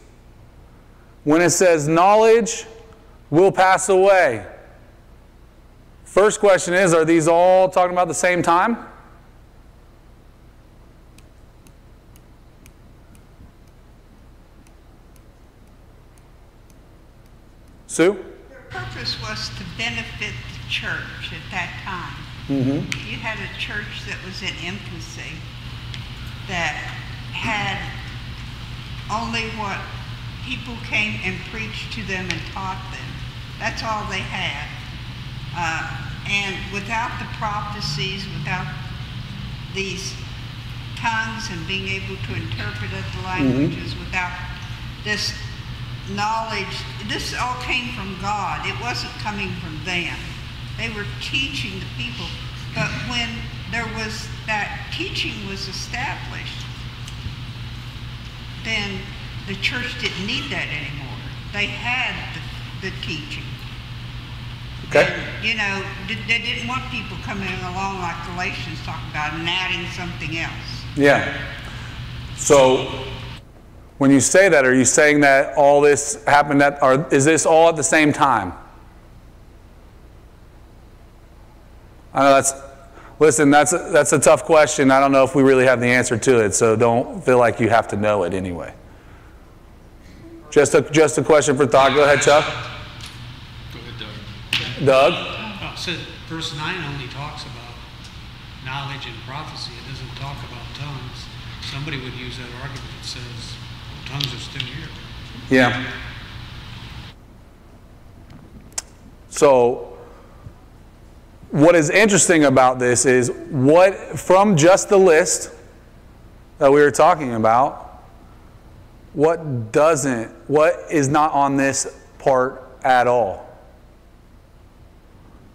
when it says knowledge will pass away. First question is Are these all talking about the same time? Sue? Their purpose was to benefit the church at that time. Mm -hmm. You had a church that was in infancy that had only what people came and preached to them and taught them. That's all they had. Uh, and without the prophecies, without these tongues and being able to interpret other languages, without this knowledge, this all came from God. It wasn't coming from them. They were teaching the people. But when there was that teaching was established, then the church didn't need that anymore. They had the, the teaching. Okay. You know, they didn't want people coming along like Galatians talk about and adding something else. Yeah. So when you say that, are you saying that all this happened at, or is this all at the same time? I know that's, listen, that's a, that's a tough question. I don't know if we really have the answer to it, so don't feel like you have to know it anyway. Just a, just a question for thought. Go ahead, Chuck. Doug. Doug? Oh, so verse 9 only talks about knowledge and prophecy. It doesn't talk about tongues. Somebody would use that argument that says tongues are still here. Yeah. So, what is interesting about this is what, from just the list that we were talking about, what doesn't, what is not on this part at all?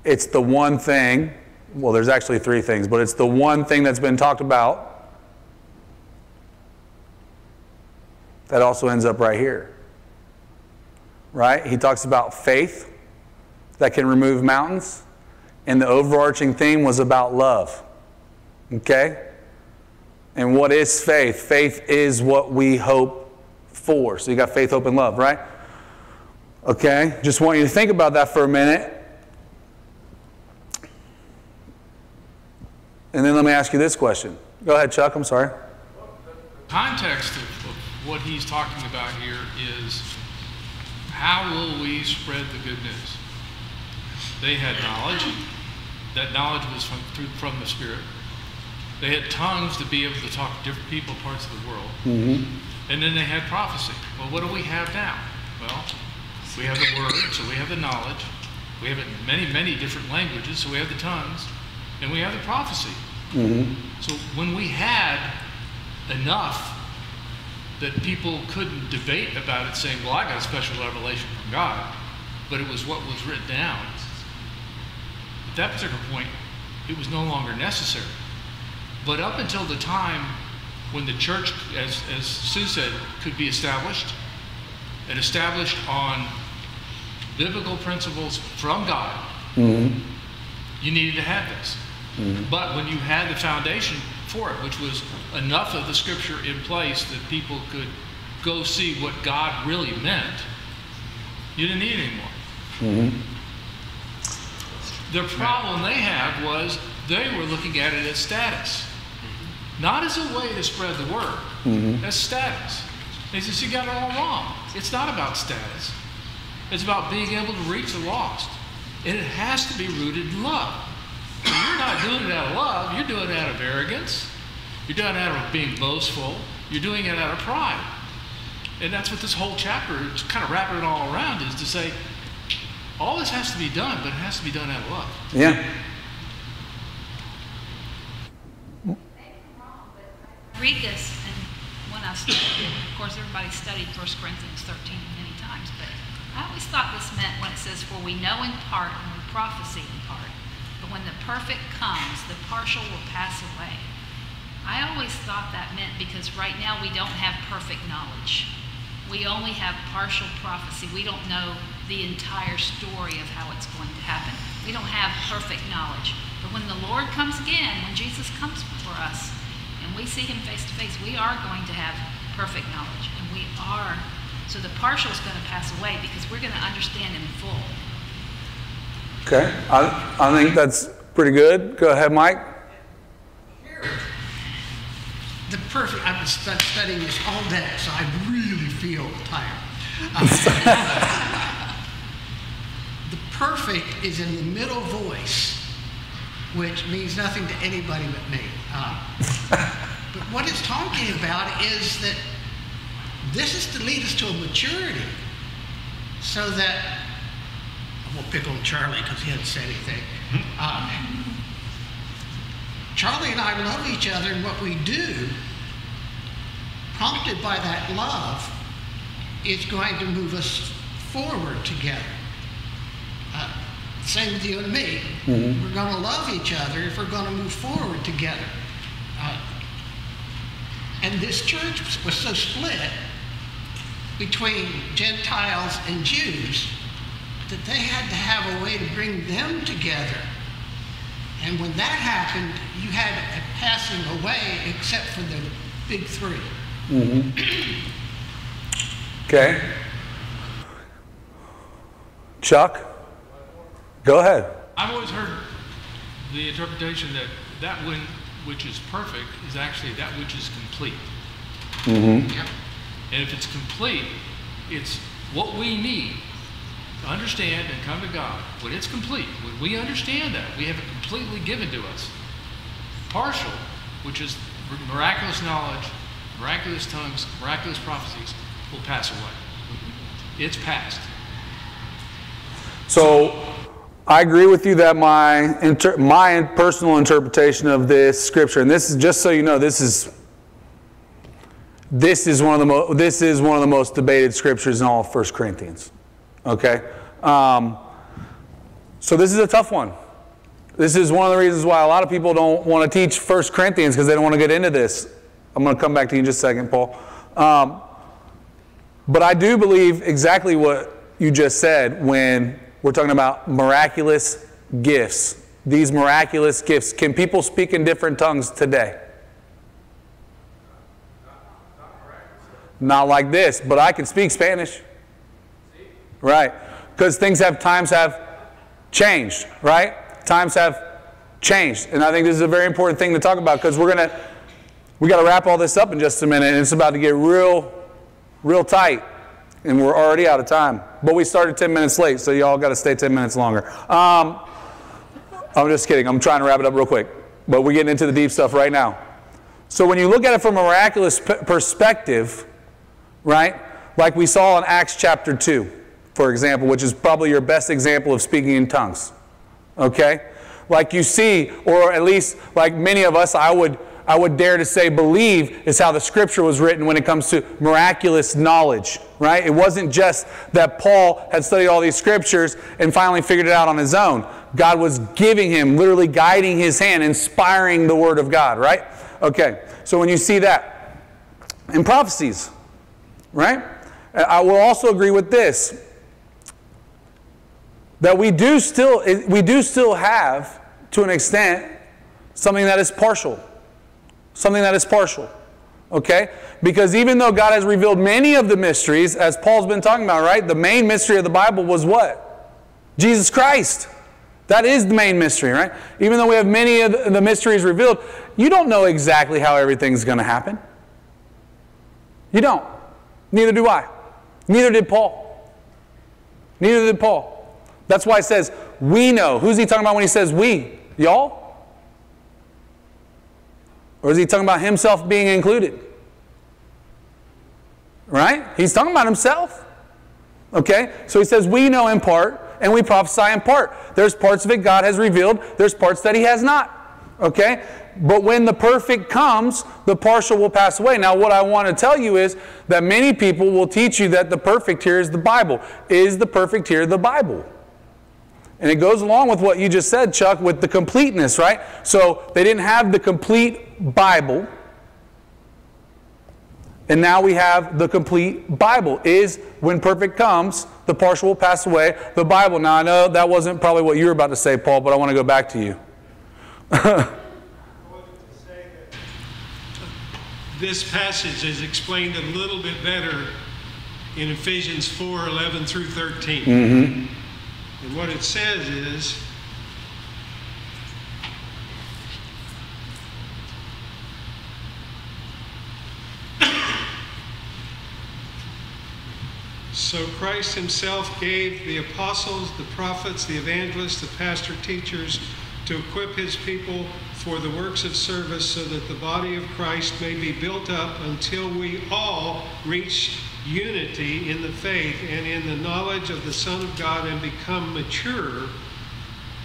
It's the one thing, well, there's actually three things, but it's the one thing that's been talked about that also ends up right here. Right? He talks about faith that can remove mountains, and the overarching theme was about love. Okay? And what is faith? Faith is what we hope for. So you got faith, hope, and love, right? Okay? Just want you to think about that for a minute. And then let me ask you this question. Go ahead, Chuck. I'm sorry. Context of, of what he's talking about here is how will we spread the good news? They had knowledge. That knowledge was from, through, from the Spirit. They had tongues to be able to talk to different people, parts of the world. Mm-hmm. And then they had prophecy. Well, what do we have now? Well, we have the Word, so we have the knowledge. We have it in many, many different languages, so we have the tongues. And we have the prophecy. Mm-hmm. So when we had enough that people couldn't debate about it saying, well, I got a special revelation from God, but it was what was written down. At that particular point, it was no longer necessary. But up until the time when the church, as, as Sue said, could be established, and established on biblical principles from God, mm-hmm. you needed to have this. Mm-hmm. But when you had the foundation for it, which was enough of the scripture in place that people could go see what God really meant, you didn't need it anymore. Mm-hmm. The problem they had was they were looking at it as status, mm-hmm. not as a way to spread the word, as status. They said, You got it all wrong. It's not about status, it's about being able to reach the lost. And it has to be rooted in love. You're not doing it out of love, you're doing it out of arrogance. You're doing it out of being boastful. You're doing it out of pride. And that's what this whole chapter is kind of wrapping it all around is to say, all this has to be done, but it has to be done out of love. Yeah. read this, and when I studied, of course, everybody studied 1 Corinthians 13 many times, but I always thought this meant when it says, For we know in part and we prophesy in part, but when the perfect comes, the partial will pass away. I always thought that meant because right now we don't have perfect knowledge. We only have partial prophecy. We don't know the entire story of how it's going to happen. We don't have perfect knowledge. But when the Lord comes again, when Jesus comes for us, and we see him face to face, we are going to have perfect knowledge. And we are, so the partial is going to pass away because we're going to understand in full. Okay. I, I think that's pretty good. Go ahead, Mike. The perfect, I've been stu- studying this all day, so I really feel tired. [laughs] The perfect is in the middle voice, which means nothing to anybody but me. Uh, but what it's talking about is that this is to lead us to a maturity so that Won't pick on Charlie because he hasn't said anything. Uh, Charlie and I love each other, and what we do, prompted by that love, is going to move us forward together. Uh, same with you and me. We're going to love each other if we're going to move forward together. Uh, and this church was so split between Gentiles and Jews that they had to have a way to bring them together. And when that happened, you had a passing away except for the big three. Mm-hmm. [clears throat] Okay. Chuck, go ahead. I've always heard the interpretation that that one which is perfect is actually that which is complete. Yep. And if it's complete, it's what we need to understand and come to God. When it's complete, when we understand that, we have it completely given to us. Partial, which is miraculous knowledge, miraculous tongues, miraculous prophecies, will pass away. It's past. So I agree with you that my inter- my personal interpretation of this scripture, and this is just so you know, this is this is one of the mo- this is one of the most debated scriptures in all of 1 Corinthians. Okay, um, so this is a tough one. This is one of the reasons why a lot of people don't want to teach 1 Corinthians because they don't want to get into this. I'm going to come back to you in just a second, Paul. Um, but I do believe exactly what you just said when we're talking about miraculous gifts. These miraculous gifts. Can people speak in different tongues today? Not like this, but I can speak Spanish. Right. Because things have, times have changed, right? Times have changed. And I think this is a very important thing to talk about because we're going to, we got to wrap all this up in just a minute and it's about to get real, real tight. And we're already out of time. But we started 10 minutes late, so y'all got to stay 10 minutes longer. Um, I'm just kidding. I'm trying to wrap it up real quick. But we're getting into the deep stuff right now. So when you look at it from a miraculous perspective, right? Like we saw in Acts chapter 2, for example, which is probably your best example of speaking in tongues. Okay? Like you see, or at least like many of us, I would I would dare to say believe is how the scripture was written when it comes to miraculous knowledge, right? It wasn't just that Paul had studied all these scriptures and finally figured it out on his own. God was giving him, literally guiding his hand, inspiring the word of God, right? Okay, so when you see that, in prophecies, right? I will also agree with this that we do still we do still have to an extent something that is partial. Something that is partial okay? Because even though god has revealed many of the mysteries as paul's been talking about right the main mystery of the bible was what? Jesus christ. That is the main mystery right? Even though we have many of the mysteries revealed you don't know exactly how everything's going to happen. You don't. Neither do i. Neither did paul. Neither did paul that's why it says we know who's he talking about when he says we y'all or is he talking about himself being included? Right? He's talking about himself. Okay? So he says, We know in part and we prophesy in part. There's parts of it God has revealed, there's parts that he has not. Okay? But when the perfect comes, the partial will pass away. Now, what I want to tell you is that many people will teach you that the perfect here is the Bible. Is the perfect here the Bible? And it goes along with what you just said, Chuck, with the completeness, right? So they didn't have the complete Bible. And now we have the complete Bible. Is when perfect comes, the partial will pass away. The Bible. Now I know that wasn't probably what you were about to say, Paul, but I want to go back to you. [laughs] This passage is explained a little bit better in Ephesians 4 11 through 13. Mm-hmm. And what it says is, So Christ himself gave the apostles, the prophets, the evangelists, the pastor teachers to equip his people for the works of service so that the body of Christ may be built up until we all reach unity in the faith and in the knowledge of the Son of God and become mature,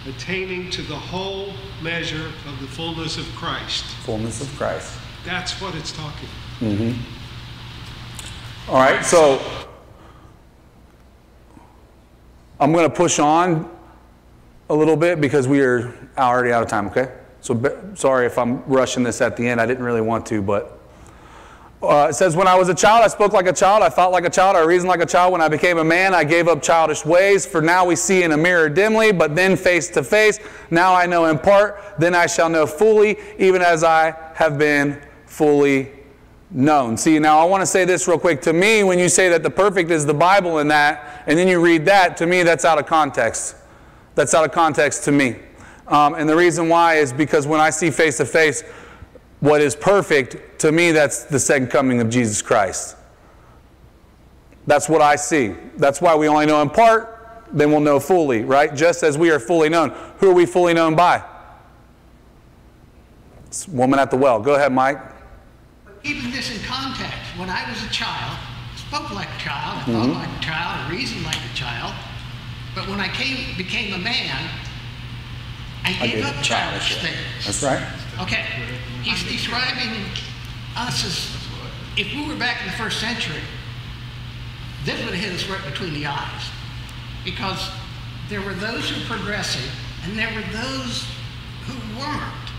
attaining to the whole measure of the fullness of Christ. Fullness of Christ. That's what it's talking. Mm-hmm. All right, so I'm going to push on a little bit because we are already out of time, okay? So sorry if I'm rushing this at the end. I didn't really want to, but uh, it says, When I was a child, I spoke like a child, I thought like a child, I reasoned like a child. When I became a man, I gave up childish ways. For now we see in a mirror dimly, but then face to face. Now I know in part, then I shall know fully, even as I have been fully known. See, now I want to say this real quick. To me, when you say that the perfect is the Bible in that, and then you read that, to me, that's out of context. That's out of context to me. Um, and the reason why is because when I see face to face what is perfect, to me, that's the second coming of Jesus Christ. That's what I see. That's why we only know in part, then we'll know fully, right? Just as we are fully known. Who are we fully known by? It's woman at the well. Go ahead, Mike. But keeping this in context, when I was a child, spoke like a child, I thought mm-hmm. like a child, I reasoned like a child. But when I came, became a man, I gave up childish things. That's right. Okay, he's describing us as if we were back in the first century, this would have hit us right between the eyes. Because there were those who were progressive and there were those who weren't.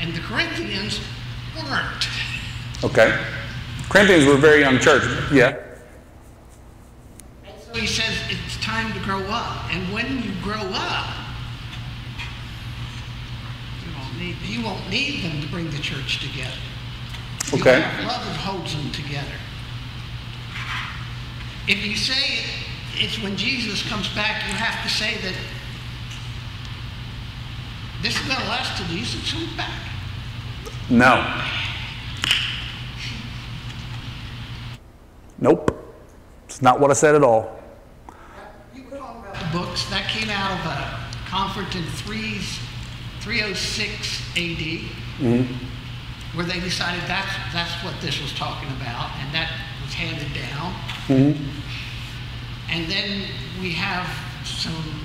And the Corinthians weren't. Okay. Corinthians were very young church. Yeah. So he says it's time to grow up. And when you grow up, need, you won't need them to bring the church together. Okay. love holds them together. If you say it, it's when Jesus comes back, you have to say that this is going to last till Jesus comes back. No. Nope. It's not what I said at all. The books that came out of a conference in 3, 306 AD. Mhm. where they decided that's, that's what this was talking about, and that was handed down. Mhm. And then we have some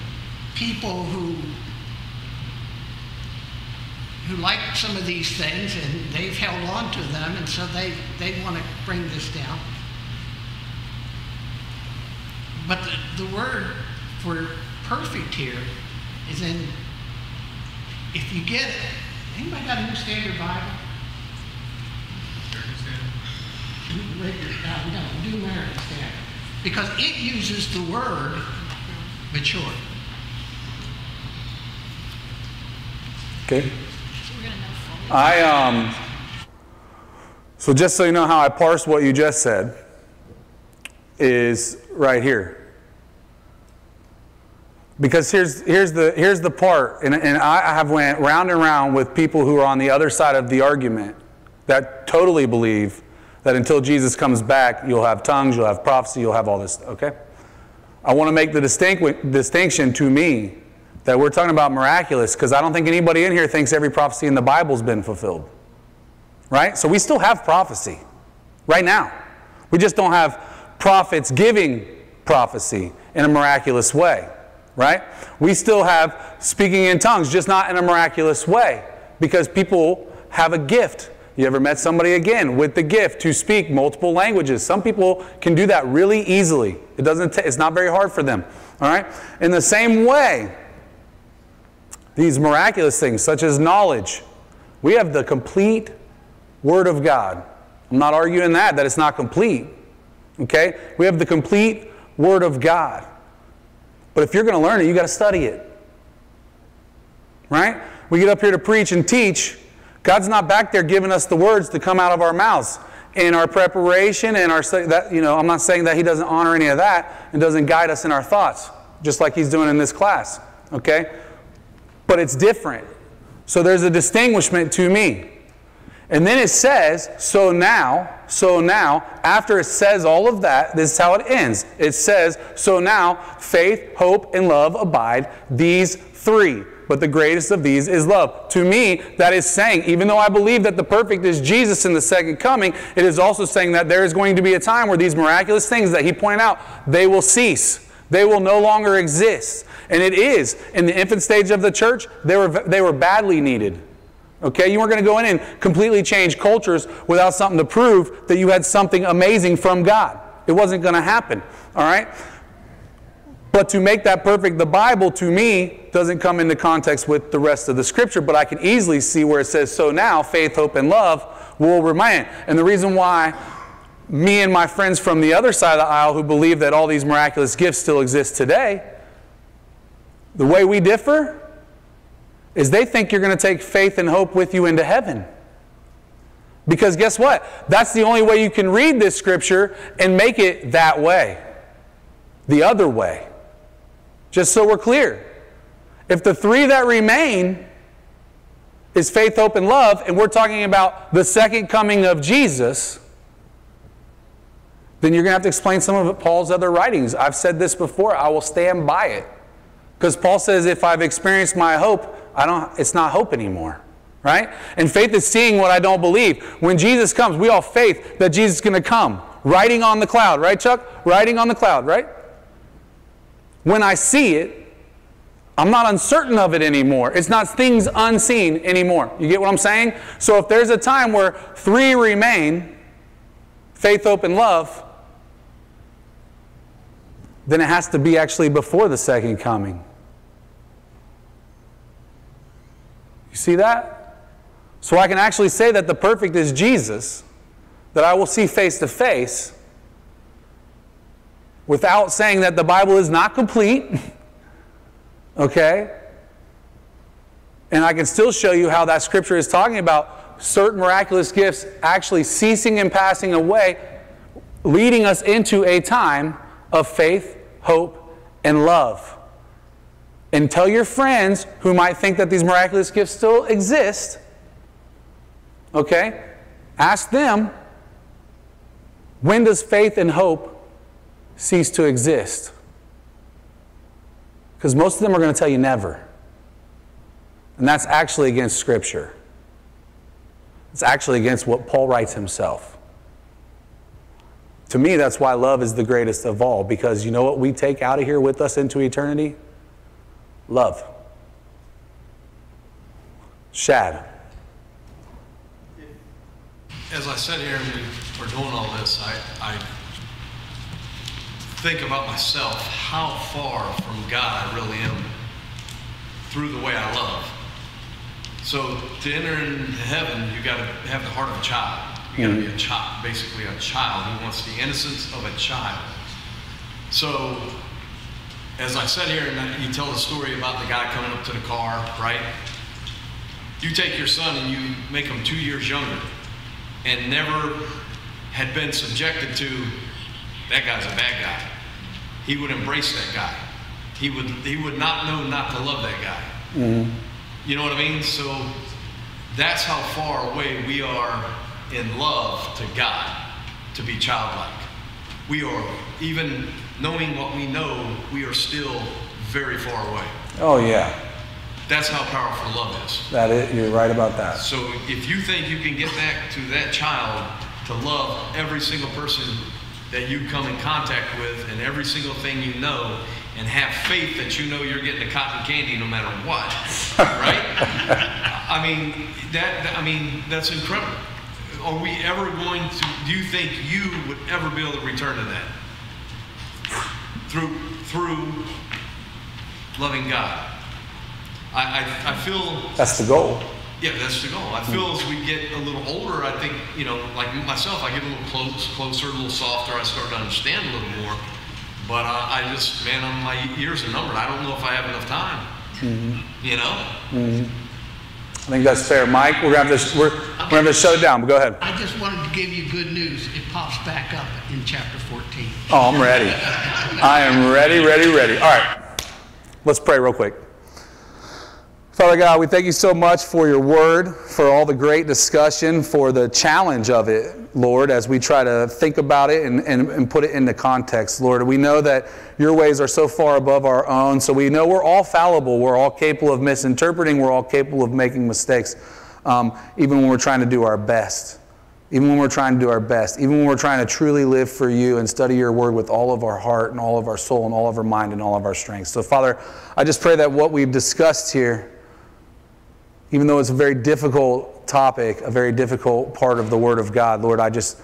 people who who like some of these things, and they've held on to them, and so they, they want to bring this down. But the, the word for perfect here is in, if you get it, anybody got a New Standard Bible? Regular, uh, no, New American Standard. Because it uses the word mature. Okay. So we're gonna know fully. I um. So just so you know how I parse what you just said, is right here. Because here's here's the here's the part, and, and I have went round and round with people who are on the other side of the argument that totally believe that until Jesus comes back, you'll have tongues, you'll have prophecy, you'll have all this. Okay. I want to make the distinct, distinction to me that we're talking about miraculous because I don't think anybody in here thinks every prophecy in the Bible's been fulfilled. Right? So we still have prophecy right now. We just don't have prophets giving prophecy in a miraculous way. Right? We still have speaking in tongues, just not in a miraculous way because people have a gift. You ever met somebody again with the gift to speak multiple languages? Some people can do that really easily. It doesn't it's not very hard for them. All right? In the same way, these miraculous things, such as knowledge, we have the complete Word of God. I'm not arguing that, that it's not complete. Okay? We have the complete Word of God. But if you're going to learn it, you got to study it. Right? We get up here to preach and teach. God's not back there giving us the words to come out of our mouths. In our preparation and our that you know, I'm not saying that He doesn't honor any of that and doesn't guide us in our thoughts, just like He's doing in this class. Okay? But it's different. So there's a distinguishment to me. And then it says, so now so now, after it says all of that, this is how it ends. It says, so now, faith, hope, and love abide, these three. But the greatest of these is love. To me, that is saying, even though I believe that the perfect is Jesus in the second coming, it is also saying that there is going to be a time where these miraculous things that he pointed out, they will cease. They will no longer exist. And it is. In the infant stage of the church, they were, they were badly needed. Okay, you weren't going to go in and completely change cultures without something to prove that you had something amazing from God. It wasn't going to happen. All right? But to make that perfect, the Bible to me doesn't come into context with the rest of the scripture, but I can easily see where it says, So now faith, hope, and love will remain. And the reason why me and my friends from the other side of the aisle who believe that all these miraculous gifts still exist today, the way we differ is they think you're going to take faith and hope with you into heaven. Because guess what? That's the only way you can read this scripture and make it that way, the other way. Just so we're clear. If the three that remain is faith, hope, and love, and we're talking about the second coming of Jesus, then you're going to have to explain some of Paul's other writings. I've said this before, I will stand by it. Because Paul says, if I've experienced my hope, I don't, it's not hope anymore. Right? And faith is seeing what I don't believe. When Jesus comes, we all faith that Jesus is going to come. Riding on the cloud, right, Chuck? Riding on the cloud, right? When I see it, I'm not uncertain of it anymore. It's not things unseen anymore. You get what I'm saying? So if there's a time where three remain faith, hope, and love then it has to be actually before the second coming. You see that? So I can actually say that the perfect is Jesus, that I will see face to face, without saying that the Bible is not complete. [laughs] okay? And I can still show you how that scripture is talking about certain miraculous gifts actually ceasing and passing away, leading us into a time of faith, hope, and love. And tell your friends who might think that these miraculous gifts still exist, okay? Ask them, when does faith and hope cease to exist? Because most of them are going to tell you never. And that's actually against Scripture. It's actually against what Paul writes himself. To me, that's why love is the greatest of all, because you know what we take out of here with us into eternity? Love. Shad. As I sit here and we're doing all this, I, I think about myself, how far from God I really am through the way I love. So to enter into heaven, you got to have the heart of a child. You got to be a mm-hmm. child, basically a child who wants the innocence of a child. So, as I said here, and you tell the story about the guy coming up to the car, right? You take your son and you make him two years younger, and never had been subjected to that guy's a bad guy. He would embrace that guy. He would he would not know not to love that guy. Mm-hmm. You know what I mean? So that's how far away we are in love to God to be childlike. We are, even knowing what we know, we are still very far away. Oh, yeah. That's how powerful love is. That is, you're right about that. So if you think you can get back to that child to love every single person that you come in contact with and every single thing you know and have faith that you know you're getting a cotton candy no matter what, [laughs] right? I mean, that, I mean, that's incredible are we ever going to, do you think you would ever be able to return to that? Through, through loving God. I, I, I feel. That's the goal. Yeah, that's the goal. I feel as we get a little older, I think, you know, like myself, I get a little close, closer, a little softer. I start to understand a little more. But uh, I just, man, my years are numbered. I don't know if I have enough time. Mm-hmm. You know? Mm-hmm. I think that's fair. Mike, we're going to have to, we're, we're going to shut it down, but go ahead. I just wanted to give you good news. It pops back up in chapter 14. Oh, I'm ready. I am ready, ready, ready. All right. Let's pray real quick. Father God, we thank you so much for your word, for all the great discussion, for the challenge of it, Lord, as we try to think about it and, and, and, put it into context, Lord. We know that your ways are so far above our own, so we know we're all fallible. We're all capable of misinterpreting. We're all capable of making mistakes, um, even when we're trying to do our best. Even when we're trying to do our best, even when we're trying to truly live for you and study your word with all of our heart and all of our soul and all of our mind and all of our strength. So, Father, I just pray that what we've discussed here even though it's a very difficult topic, a very difficult part of the Word of God, Lord, I just,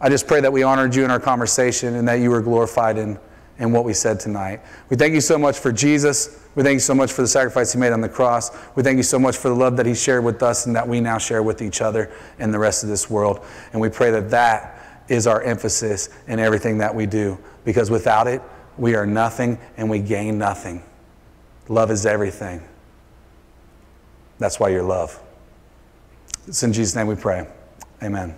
I just pray that we honored you in our conversation and that you were glorified in, in what we said tonight. We thank you so much for Jesus. We thank you so much for the sacrifice he made on the cross. We thank you so much for the love that he shared with us and that we now share with each other and the rest of this world. And we pray that that is our emphasis in everything that we do because without it, we are nothing and we gain nothing. Love is everything. That's why you're love. It's in Jesus' name we pray. Amen.